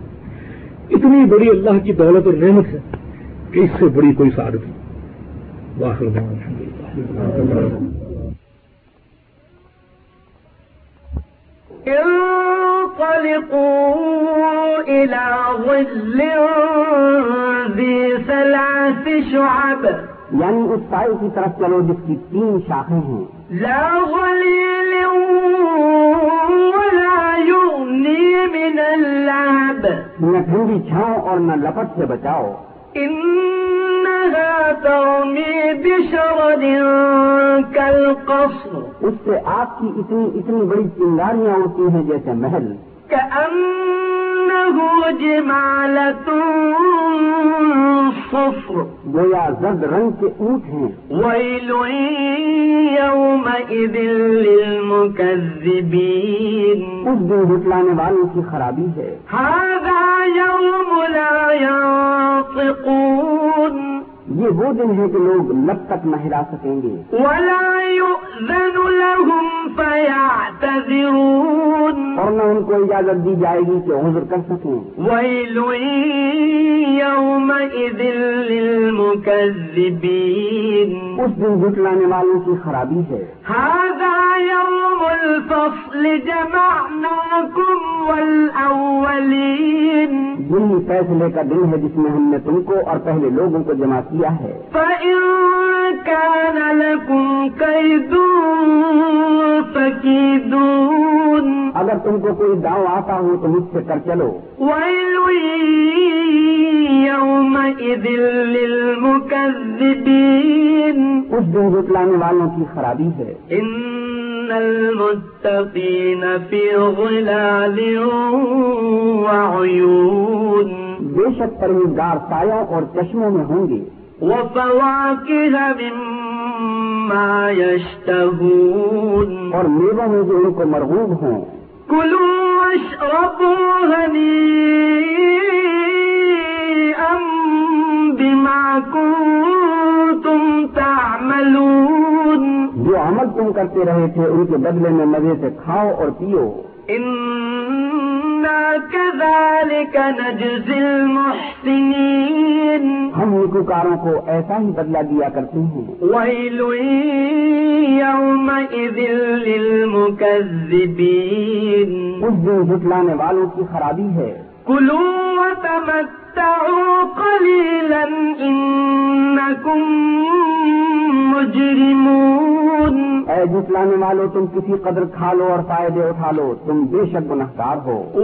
اتنی بڑی اللہ کی دولت اور نعمت ہے کہ اس سے بڑی کوئی سعادت نہیں۔ شعب۔ یعنی اس سائے کی طرف چلو جس کی تین شاخیں ہیں۔ لا من اللعب۔ نہ ٹھنڈی چھاؤں اور نہ لپٹ سے بچاؤ۔ بشرد كالقصر اس سے آپ کی اتنی اتنی بڑی چنگاریاں ہوتی ہیں جیسے محل۔ جمالة صفر گویا زرد رنگ کے اونٹ ہیں۔ ويل يومئذ للمكذبين اس دن جٹلانے والوں کی خرابی ہے۔ هذا يوم لا ينطقون یہ وہ دن ہے کہ لوگ لب تک نہ ہلا سکیں گے۔ اور نہ ان کو اجازت دی جائے گی کہ عذر کر سکیں۔ اس دن جٹلانے والوں کی خرابی ہے۔ دن فیصلے کا دن ہے جس میں ہم نے تم کو اور پہلے لوگوں کو جمع کیا۔ ہے۔ اگر تم کو کوئی داؤ آتا ہو تو مجھ سے کر چلو۔ اس دن جٹلانے والوں کی خرابی ہے۔ المتقين في ظلال وعيون بے شک پرہیزگار سایوں اور چشموں میں ہوں گے۔ وفواكه مما ما يشتهون. اور میووں میں جو ان کو مرغوب ہوں كلوا واشربوا هنيئا بما كنتم تعملون. جو عمل تم کرتے رہے تھے ان کے بدلے میں مزے سے کھاؤ اور پیو۔ المحسنين ہم نیکوکاروں کو ایسا ہی بدلہ دیا کرتے ہیں۔ يومئذ للمكذبين اس دن جھٹلانے والوں کی خرابی ہے۔ كلوا وتمتعوا قليلا إنكم مجرمون۔ اے جھٹلانے والوں تم کسی قدر کھا لو اور فائدے اٹھا لو تم بے شک گنہگار ہو۔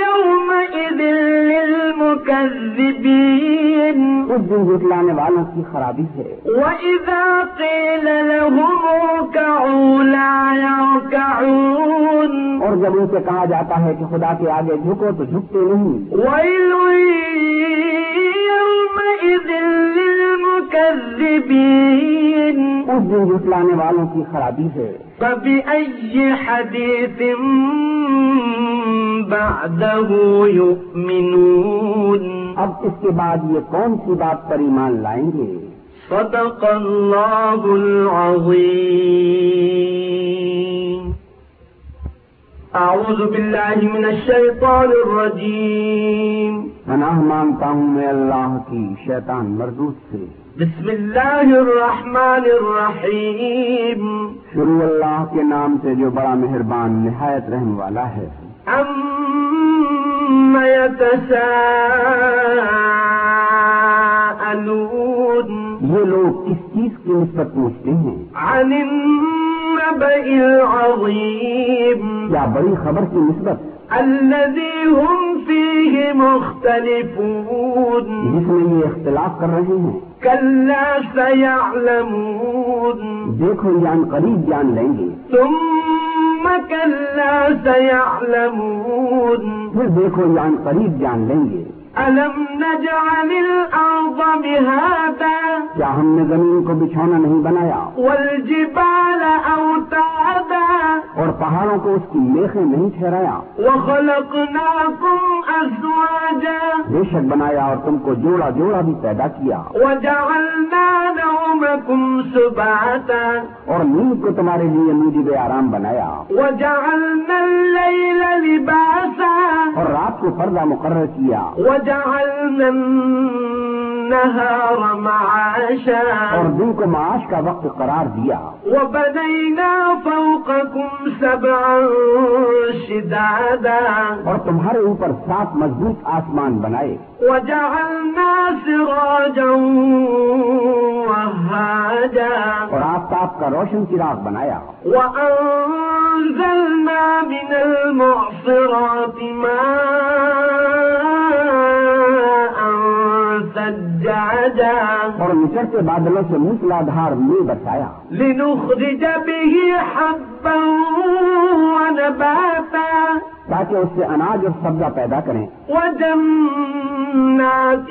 يومئذ للمكذبين۔ اس دن جھٹلانے والوں کی خرابی ہے۔ وإذا قيل لهم اركعوا لا يركعون۔ اور جب ان سے کہا جاتا ہے کہ خدا کے آگے جھکو تو جھکتے نہیں۔ ويل يومئذ للمكذبين اس دن جھٹلانے والوں کی خرابی ہے۔ فبأي حديث بعده يؤمنون اب اس کے بعد یہ کون سی بات پر ایمان لائیں گے؟ صدق الله العظيم أعوذ بالله من الشيطان الرجيم. پناہ مانگتا ہوں میں اللہ کی شیطان مردود سے۔ بسم الله الرحمن الرحيم شروع اللہ کے نام سے جو بڑا مہربان نہایت رحم والا ہے۔ أم يتساءلون یہ لوگ کس چیز کی نسبت پوچھتے ہیں؟ عن النبأ العظيم کیا بڑی خبر کی نسبت؟ الذي هم فيه مختلفون. جس میں یہ اختلاف کر رہے ہیں۔ كلا سيعلمون. دیکھو جان قریب جان لیں گے۔ ثم كلا سيعلمون. پھر دیکھو جان قریب جان لیں گے۔ ألم نجعل الأرض مهادا کیا ہم نے زمین کو بچھونا نہیں بنایا والجبال أوتادا اور پہاڑوں کو اس کی میخیں نہیں ٹھہرایا وخلقناكم أزواجا بے شک بنایا اور تم کو جوڑا جوڑا بھی پیدا کیا۔ اور نیند کو تمہارے لیے موجب آرام بنایا۔ اور رات کو پردہ مقرر کیا۔ وجعلنا النهار معاشا. اور دن کو معاش کا وقت قرار دیا۔ وبنينا فوقكم سبعا شدادا. اور تمہارے اوپر سات مضبوط آسمان بنائے۔ وجعلنا سراجا وهاجا. اور آفتاب کا روشن چراغ بنایا۔ وأنزلنا من المعصرات ماء. اور نچرتے بادلوں سے موسلا دھار میں برسایا۔ لنخرج به حبا ونباتا تاکہ اس سے اناج اور سبزہ پیدا کریں۔ وجنات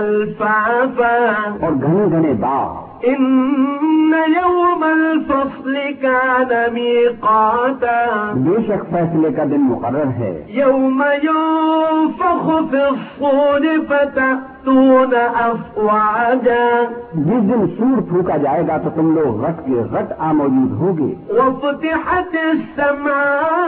ألفافا اور گھنے گھنے باغ۔ إن يوم الفصل كان ميقاتا. بے شک فیصلے کا دن مقرر ہے۔ يوم ينفخ في الصور فتأتون أفواجا. جس دن سور پھونکا جائے گا تو تم لوگ غٹ کے غٹ آ موجود ہوگے۔ وفتحت السماء.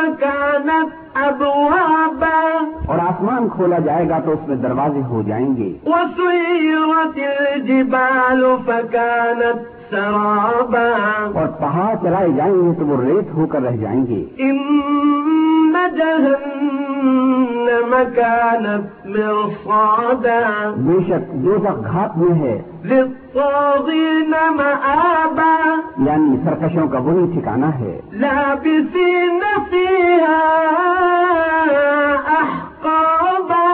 فكانت أبوابا. اور آسمان کھولا جائے گا تو اس میں دروازے ہو جائیں گے. وسيرت الجبال فكانت سرابا. اور پہاڑ چلائے جائیں گے تو وہ ریت ہو کر رہ جائیں گے. إن جهنم كانت مرصادا بے شک جو تک گھات میں ہے للطاغين مآبا یعنی سرکشوں کا وہی ٹھکانا ہے۔ لابسين فيها أحقابا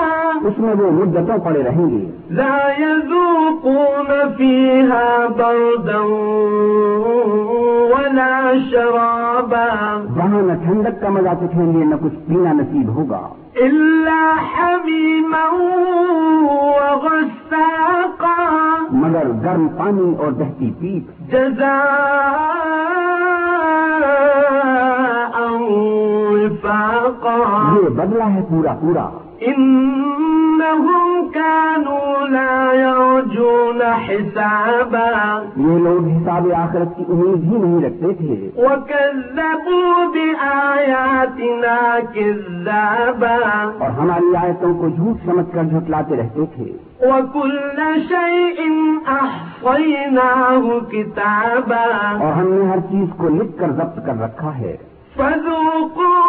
اس میں وہ مدتوں پڑے رہیں گے۔ لا يذوقون فيها بردا ولا شرابا وہاں نہ ٹھنڈک کا مزہ چکھیں گے نہ کچھ پینا نصیب ہوگا۔ وغساقا. مگر گرم پانی اور دہتی جزاء وفاقا. یہ بدلہ ہے پورا پورا. إنهم كانوا لا يرجون حسابا. یہ لوگ حساب آخرت کی امید ہی نہیں رکھتے تھے۔ وكذبوا بآياتنا كذابا. اور ہماری آیتوں کو جھوٹ سمجھ کر جھٹلاتے رہتے تھے۔ وكل شيء أحصيناه كتابا. اور ہم نے ہر چیز کو لکھ کر ضبط کر رکھا ہے۔ فذوقوا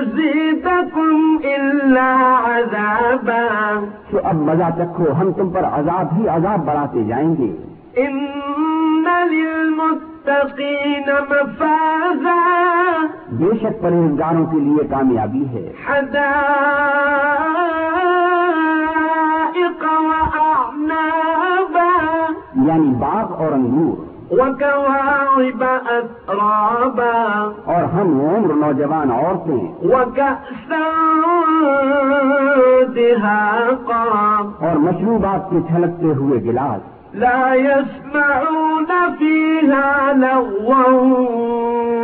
نزيدكم إلا عذابا تو اب مزہ چکھو ہم تم پر عذاب ہی عذاب بڑھاتے جائیں گے۔ إن للمتقين مفازا بے شک پرہیزگاروں کے لیے کامیابی ہے۔ حدائق وأعنابا یعنی باغ اور انگور۔ وكواعب أترابا اور ہم عمر نوجوان عورتیں وكأسا دهاقا اور مشروبات کے چھلکتے ہوئے گلاس۔ لا يسمعون فيها لغوا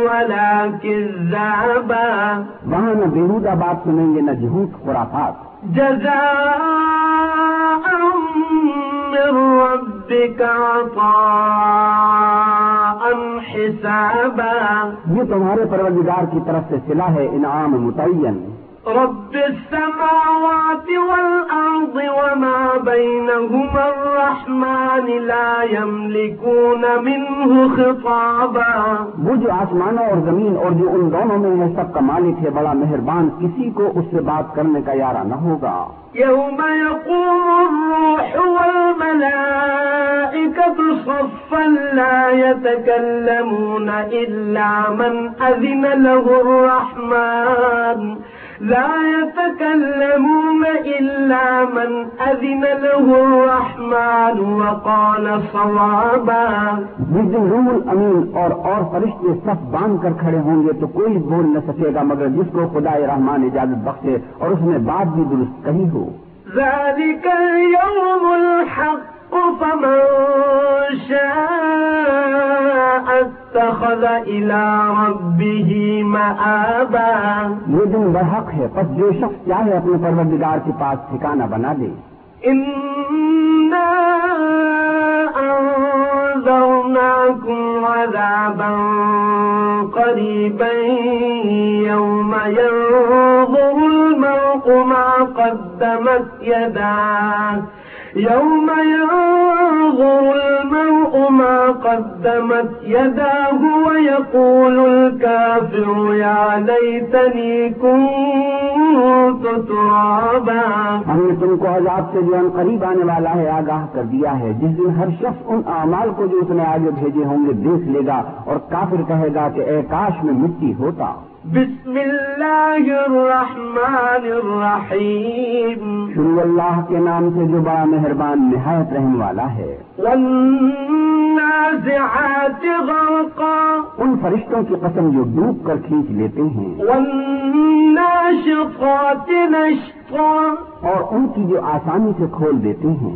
ولا كذابا وہاں نہ بےحودہ بات سنیں گے نہ جھوٹ خرافات۔ جزاء من ربك عطاء حسابا. یہ تمہارے پروردگار کی طرف سے سلا ہے انعام متعین. رب السماوات والأرض وما بينهما الرحمن لا يملكون منه خطابا. وہ جو آسمانوں اور زمین اور جو ان دونوں میں ہے سب کا مالک ہے بڑا مہربان کسی کو اس سے بات کرنے کا یارہ نہ ہوگا۔ يوم يقوم الروح والملائكة صفا لا يتكلمون إلا من أذن له الرحمن۔ لا يتكلمون إلا من أذن له الرحمن وقال صوابا. جس دن روح الامین اور اور فرشتے صف باندھ کر کھڑے ہوں گے تو کوئی بول نہ سکے گا، مگر جس کو خدا رحمان اجازت بخشے اور اس نے بات بھی درست کہی ہو۔ ذلك اليوم الحق فمن شاء اتخذ إلى ربه مآبا. یہ دن برحق ہے پس جو شخص چاہے اپنے پروردگار کے پاس ٹھکانہ بنا دے۔ إنا أنذرناكم عذابا قريبا يوم ينظر ما قدمت يداه يوم ينظر المرء ما قدمت يداه ويقول الكافر، يا ليتني كنت ترابا. ہم نے تم کو عذاب سے جو ان قریب آنے والا ہے آگاہ کر دیا ہے۔ جس دن ہر شخص ان اعمال کو جو اس نے آگے بھیجے ہوں گے دیکھ لے گا اور کافر کہے گا کہ اے کاش میں مٹی ہوتا۔ بسم الله الرحمن الرحيم شروع اللہ کے نام سے جو بڑا مہربان نہایت رحم والا ہے. والنازعات غرقا. ان فرشتوں کی قسم جو ڈوب کر کھینچ لیتے ہیں. والناشطات نشطا اور ان کی جو آسانی سے کھول دیتے ہیں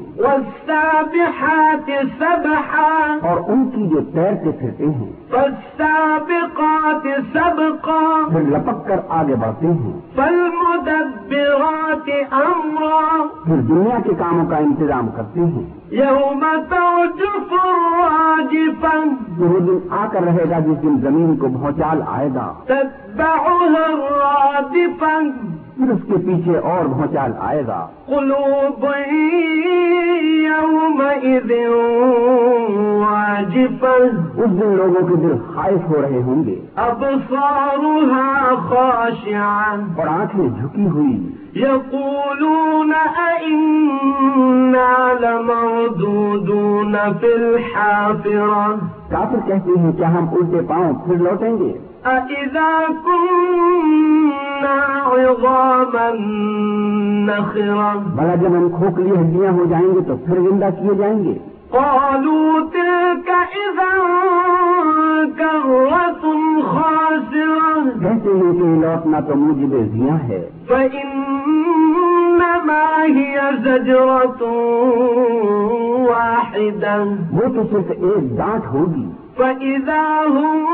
سبحا اور ان کی جو تیرتے پھرتے ہیں فالسابقات سبقا پھر لپک کر آگے بڑھتے ہیں فالمدبرات أمرا پھر دنیا کے کاموں کا انتظام کرتے ہیں يوم ترجف الراجفة جو وہ دن آ کر رہے گا جس دن زمین کو بھونچال آئے گا تتبعها الرادفة پھر اس کے پیچھے اور بھونچال آئے گا۔ قلوب اس دن لوگوں کے دل خائف ہو رہے ہوں گے۔ خاشعة۔ اور آنکھیں جھکی ہوئی۔ يقولون أئنا لمردودون في الحافرة۔ کافر کہتے ہیں کیا ہم الٹے پاؤں پھر لوٹیں گے۔ أإذا كنا بھلا جب ہم کھوکھلی ہڈیاں ہو جائیں گے تو پھر زندہ کیے جائیں گے۔ قالوا تلك إذا كرة خاسرة۔ کہتے ہیں کہ لوٹنا تو موجب زیاں ہے۔ فإنما هي زجرة واحدة۔ وہ تو صرف ایک ڈانٹ ہوگی۔ فإذا هم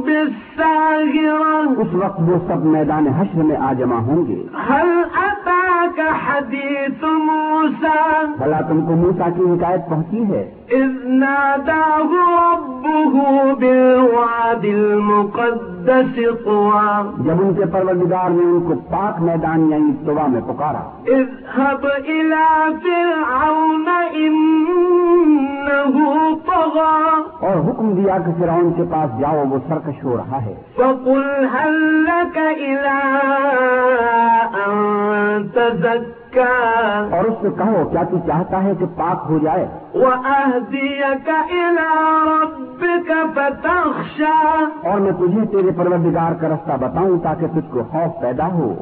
بالساهرة اس وقت وہ سب میدان حشر میں آ جمع ہوں گے۔ هل أتاك حديث موسى؟ بھلا تم کو موسا کی حکایت پہنچی ہے۔ إذ ناداه ربه بالواد المقدس طوى. جب ان کے پروردگار نے ان کو پاک میدان یعنی توبہ میں پکارا۔ اذهب إلى فرعون إنه طغى. اور حکم دیا کہ فرعون کے پاس جاؤ وہ سرکش ہو رہا ہے۔ فقل هل لك إلى أن تزكى اور اس سے کہو کیا تو چاہتا ہے کہ پاک ہو جائے؟ اور میں تجھے تیرے پروردگار کا رستہ بتاؤں تاکہ تجھ کو خوف پیدا ہو۔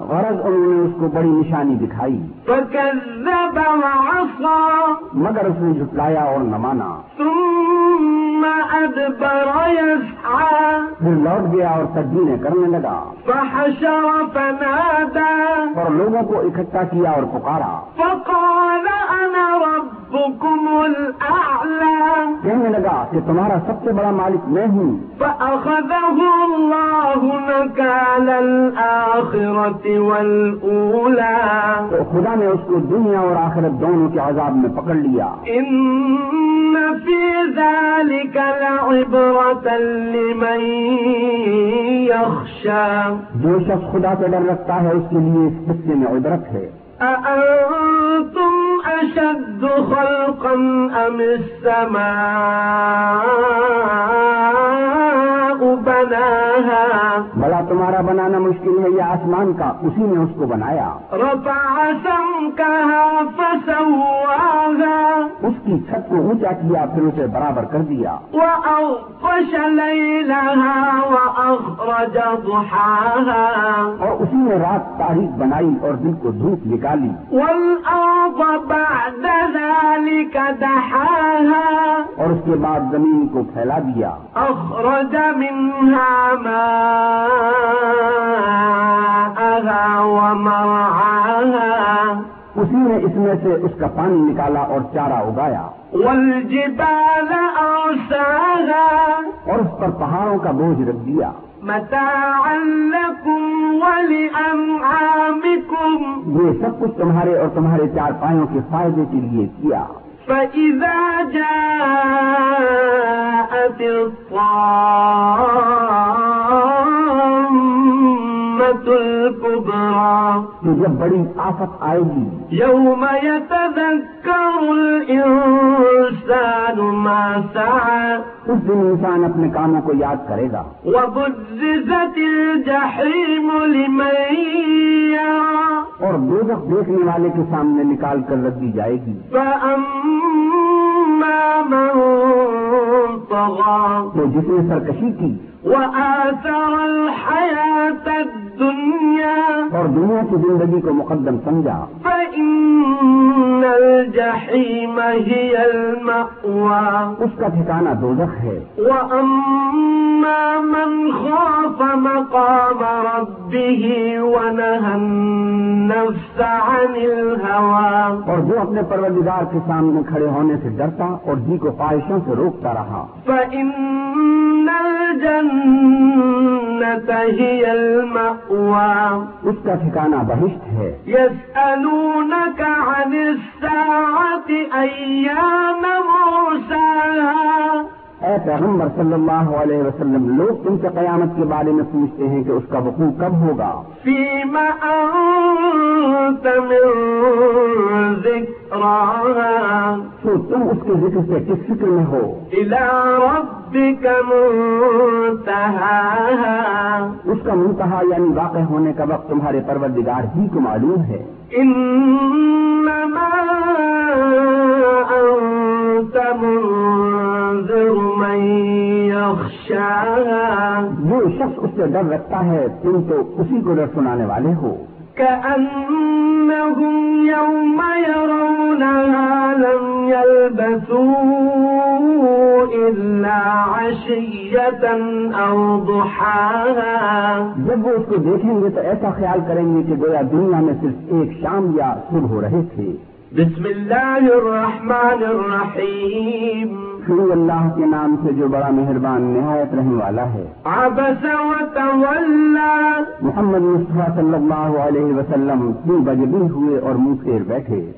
غرض انہوں نے اس کو بڑی نشانی دکھائی۔ مگر اس نے جھٹلایا اور نہ مانا۔ ثم أدبر يسعى پھر لوٹ گیا اور تدبیریں کرنے لگا۔ فحشر فنادى اور لوگوں کو اکٹھا کیا اور پکارا۔ فقال ربكم کہ تمہارا سب سے بڑا مالک میں ہوں۔ فأخذه الله نكال الآخرة والأولى۔ تو خدا نے اس کو دنیا اور آخرت دونوں کے عذاب میں پکڑ لیا۔ إن في ذلك لعبرة لمن يخشى۔ جو شخص خدا سے ڈر رکھتا ہے اس کے لیے اس قصے میں عبرت ہے۔ أأنتم أشد خلقا أم السماء؟ بناها بلا تمہارا بنانا مشکل ہے یا آسمان کا اسی نے اس کو بنایا۔ اس کی چھت کو اونچا کیا پھر اسے برابر کر دیا۔ اور اسی نے رات تاریخ بنائی اور دل کو دھوپ نکالی۔ بعد ذلك دحاها. اور اس کے بعد زمین کو پھیلا دیا۔ أخرج منها ماءها ومرعاها اسی نے اس میں سے اس کا پانی نکالا اور چارہ اگایا۔ والجبال أرساها اور اس پر پہاڑوں کا بوجھ رکھ دیا۔ متاعا لكم ولأنعامكم یہ سب کچھ تمہارے اور تمہارے چار پایوں کے فائدے کے لیے کیا۔ فإذا جاءت الطامة الكبرى. جب بڑی آفت آئے گی۔ يوم يتذكر الإنسان ما سعى. اس دن انسان اپنے کاموں کو یاد کرے گا۔ وبرزت الجحيم لمن يرى. اور دوزخ دیکھنے والے کے سامنے نکال کر رکھ دی جائے گی۔ فأما من طغى. تو جس نے سرکشی کی وآثر الحياة الدنيا. اور دنیا کی زندگی کو مقدم سمجھا۔ فإن الجحيم هي المأوى. اس کا ٹھکانہ دوزخ ہے۔ وأما من خاف مقام ربه ونهى النفس عن الهوى. اور جو اپنے پروردگار کے سامنے کھڑے ہونے سے ڈرتا اور جی کو خواہشوں سے روکتا رہا۔ فإن الجنة هي المأوى اس کا ٹھکانہ بہشت ہے۔ يسألونك عن الساعة أيان مرساها اے پیغمبر صلی اللہ علیہ وسلم لوگ تم سے قیامت کے بارے میں پوچھتے ہیں کہ اس کا وقوع کب ہوگا۔ فيما أنت من تم اس کے ذکر سے کس فکر میں ہو؟ اس کا منتہا یعنی واقع ہونے کا وقت تمہارے پروردگار ہی کو معلوم ہے۔ إنما أنت منذر من جو شخص اس سے ڈر رکھتا ہے تم تو اسی کو ڈر سنانے والے ہو۔ كأنهم يوم يرونها لم يلبثوا إلا عشية أو ضحاها. جب وہ اس کو دیکھیں گے تو ایسا خیال کریں گے کہ گویا دنیا میں صرف ایک شام یا صبح ہو رہے تھے۔ بسم الله الرحمن الرحيم شروع اللہ کے نام سے جو بڑا مہربان نہایت رہنے والا ہے۔ محمد مصطفیٰ صلی اللہ علیہ وسلم کیوں بجبی ہوئے اور منہ پھیر بیٹھے؟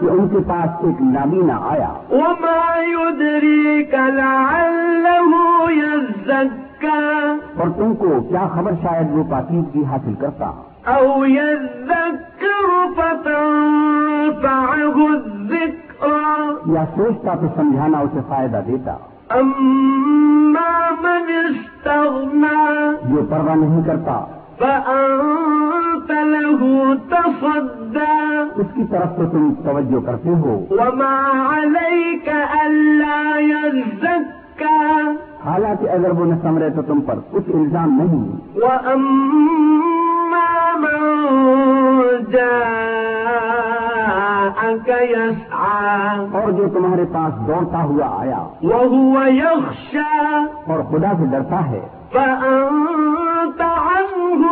کہ ان کے پاس ایک نابینا آیا۔ وما يدريك لعله يزكى اور تم کو کیا خبر شاید وہ پاکیزگی حاصل کرتا؟ الذكرى یا سوچتا تو سمجھانا اسے فائدہ دیتا۔ أما من استغنى جو پرواہ نہیں کرتا۔ فأنت له تصدى۔ اس کی طرف تو تم توجہ کرتے ہو۔ وما عليك ألا يزكى حالانکہ اگر وہ نہ سمرے تو تم پر کچھ الزام نہیں۔ اور جو تمہارے پاس دوڑتا ہوا آیا۔ وهو يخشى۔ اور خدا سے ڈرتا ہے۔ فأنت عنه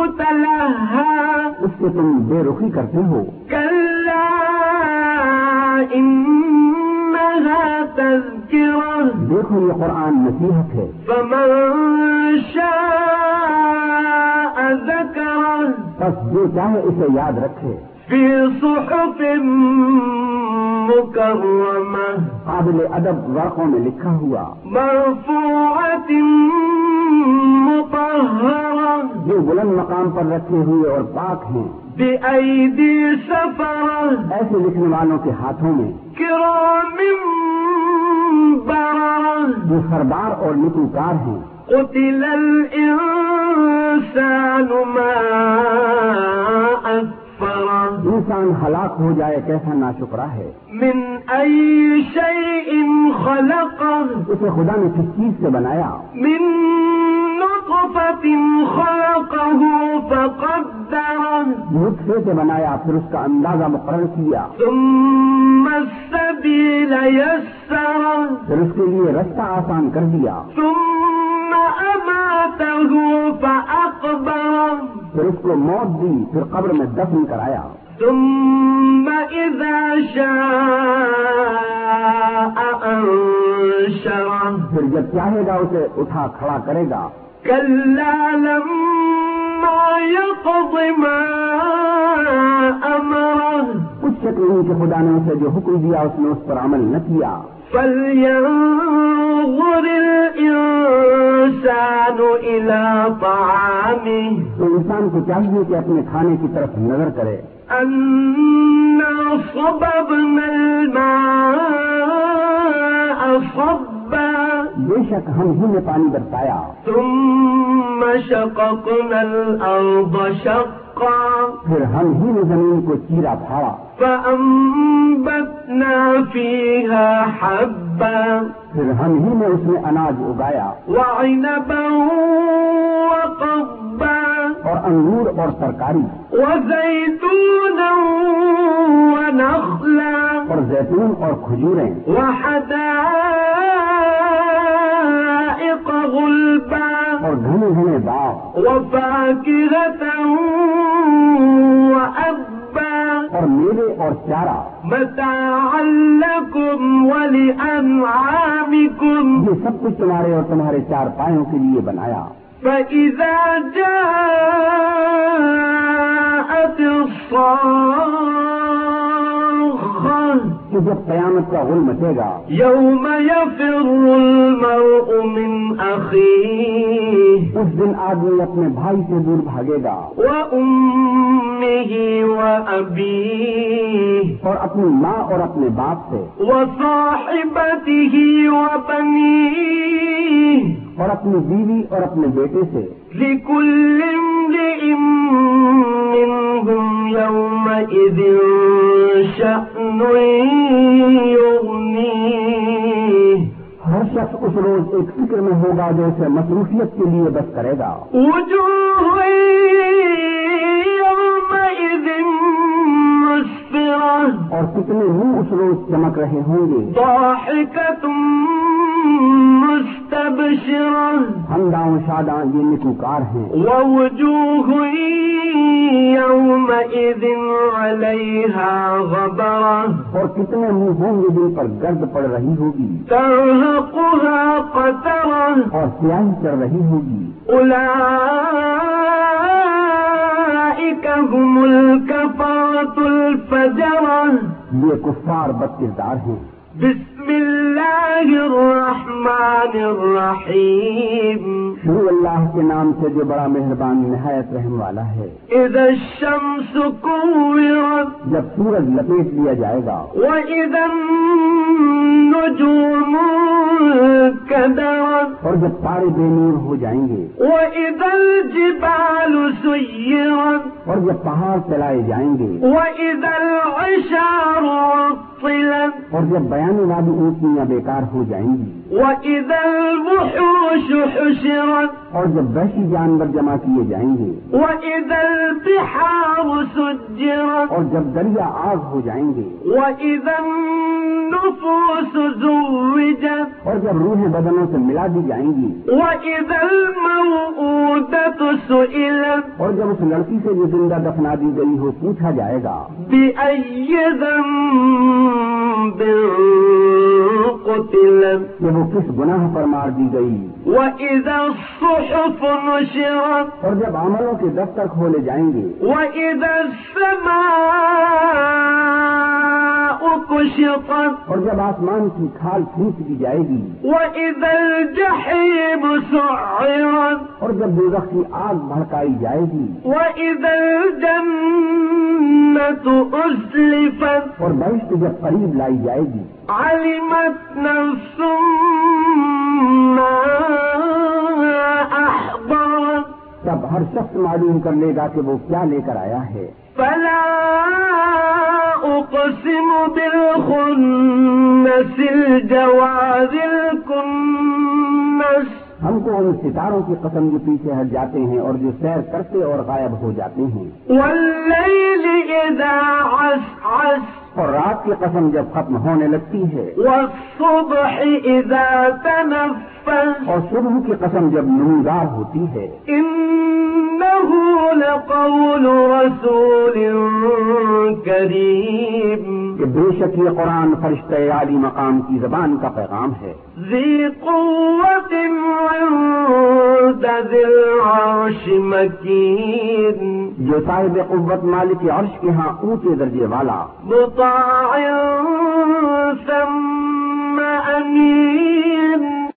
اس سے تم بے رخی کرتے ہو۔ كلا تذكرة. دیکھو یہ قرآن نصیحت ہے۔ فمن شاء بس جو چاہے اسے یاد رکھے۔ في صحف مكرمة قابل ادب ورقوں میں لکھا ہوا۔ مرفوعة مطهرة جو بلند مقام پر رکھے ہوئے اور پاک ہیں۔ بأيدي سفرة ایسے لکھنے والوں کے ہاتھوں میں۔ كرام بررة جو سردار اور نکوکار ہیں۔ قتل الإنسان ما انسان ہلاک ہو جائے کیسا ناشکرا ہے؟ من أي شيء خلقه اسے خدا نے کس چیز سے بنایا؟ من نطفة خلقه فقدره نطفے سے بنایا پھر اس کا اندازہ مقرر کیا۔ ثم السبيل يسره پھر اس کے لیے رستہ آسان کر دیا۔ ثم پھر اس کو موت دی پھر قبر میں دفن کرایا۔ ثم إذا شاء أنشره. پھر جب چاہے گا اسے اٹھا کھڑا کرے گا۔ كلا لما يقض ما أمره. کچھ شک نہیں کہ خدا نے اسے جو حکم دیا اس نے اس پر عمل نہ کیا۔ فلينظر الإنسان إلى طعامه تو انسان کو چاہیے کہ اپنے کھانے کی طرف نظر کرے۔ أنا صببنا الماء صبا بے شک ہم ہی نے پانی برسایا ثم شققنا الأرض شقا پھر ہم ہی نے زمین کو چیرا پھاڑا۔ فأنبتنا فيها حبا. پھر ہم ہی نے اس میں اناج اگایا۔ وعنبا وقبا اور انگور اور ترکاری۔ وزيتونا ونخلا. اور زیتون اور کھجوریں۔ وحدائق غلبا. اور گھنے گھنے باغ اور میوے اور چارہ۔ یہ سب کچھ تمہارے اور تمہارے چار پایوں کے لیے بنایا۔ فإذا جاءت الصاخة کہ جب قیامت کا غل مچے گا۔ يفر المرء من أخيه اس دن آدمی اپنے بھائی سے دور بھاگے گا۔ وأمه وأبيه اور اپنی ماں اور اپنے باپ سے۔ وصاحبته وبنيه اور اپنی بیوی اور اپنے بیٹے سے۔ لكل امرئ منهم يومئذ شأن يغنيه ہر شخص اس روز ایک فکر میں ہوگا جو اسے مصروفیت کے لیے بس کرے گا۔ اور کتنے منہ اس روز چمک رہے ہوں گے۔ ضاحكة مستبشرة ہمداں شاداں یہ نکوکار ہیں۔ ووجوه يومئذ عليها غبرة اور کتنے منہ ہوں گے جن پر گرد پڑ رہی ہوگی؟ ترهقها قترة اور سیاہی چڑھ رہی ہوگی۔ أولئك هم الكفرة الفجرة یہ کفار بد کردار ہیں۔ بسم الله الرحمن الرحيم شروع اللہ کے نام سے جو بڑا مہربان نہایت رحم والا ہے۔ إذا الشمس كورت جب سورج لپیٹ لیا جائے گا۔ وإذا النجوم كدرت اور جب تارے بے نور ہو جائیں گے۔ وإذا الجبال سيرت اور جب پہاڑ چلائے جائیں گے۔ وإذا العشار عطلت اور جب بیان والی اونٹنیاں بیکار ہو جائیں گی۔ وإذا الوحوش حشرت اور جب وحشی جانور جمع کیے جائیں گے وإذا البحار سجرت اور جب دریا آگ ہو جائیں گے وإذا النفوس زوجت اور جب روحیں بدنوں سے ملا دی جائیں گی وإذا الموءودة سئلت اور جب اس لڑکی سے جو زندہ دفنا دی گئی ہو پوچھا جائے گا بأي ذنب قتلت وہ کس گناہ پر مار دی گئی۔ وإذا الصحف نشرت اور جب عملوں کے دفتر کھولے جائیں گے۔ وإذا السماء كشطت اور جب آسمان کی کھال کھینچ دی جائے گی۔ وإذا الجحيم سعرت اور جب دوزخ کی آگ بھڑکائی جائے گی۔ وإذا الجنة أزلفت اور بہشت جب قریب لائی جائے گی۔ علمت نفس ما تب ہر شخص معلوم کر لے گا کہ وہ کیا لے کر آیا ہے۔ فلا أقسم بالخنس الجوار الكنس ہم کو ان ستاروں کی قسم جو پیچھے ہٹ جاتے ہیں اور جو سیر کرتے اور غائب ہو جاتے ہیں۔ والليل إذا عسعس اور رات کی قسم جب ختم ہونے لگتی ہے۔ والصبح تنفس۔ اور صبح کی قسم جب نمودار ہوتی ہے۔ إنه لقول رسول كريم کہ بے شک یہ قرآن فرشتہ عالی مقام کی زبان کا پیغام ہے۔ ذي قوة عند العرش مكين جو صاحب قوت مالک عرش کے ہاں اونچے درجے والا۔ مطاع ثم أمين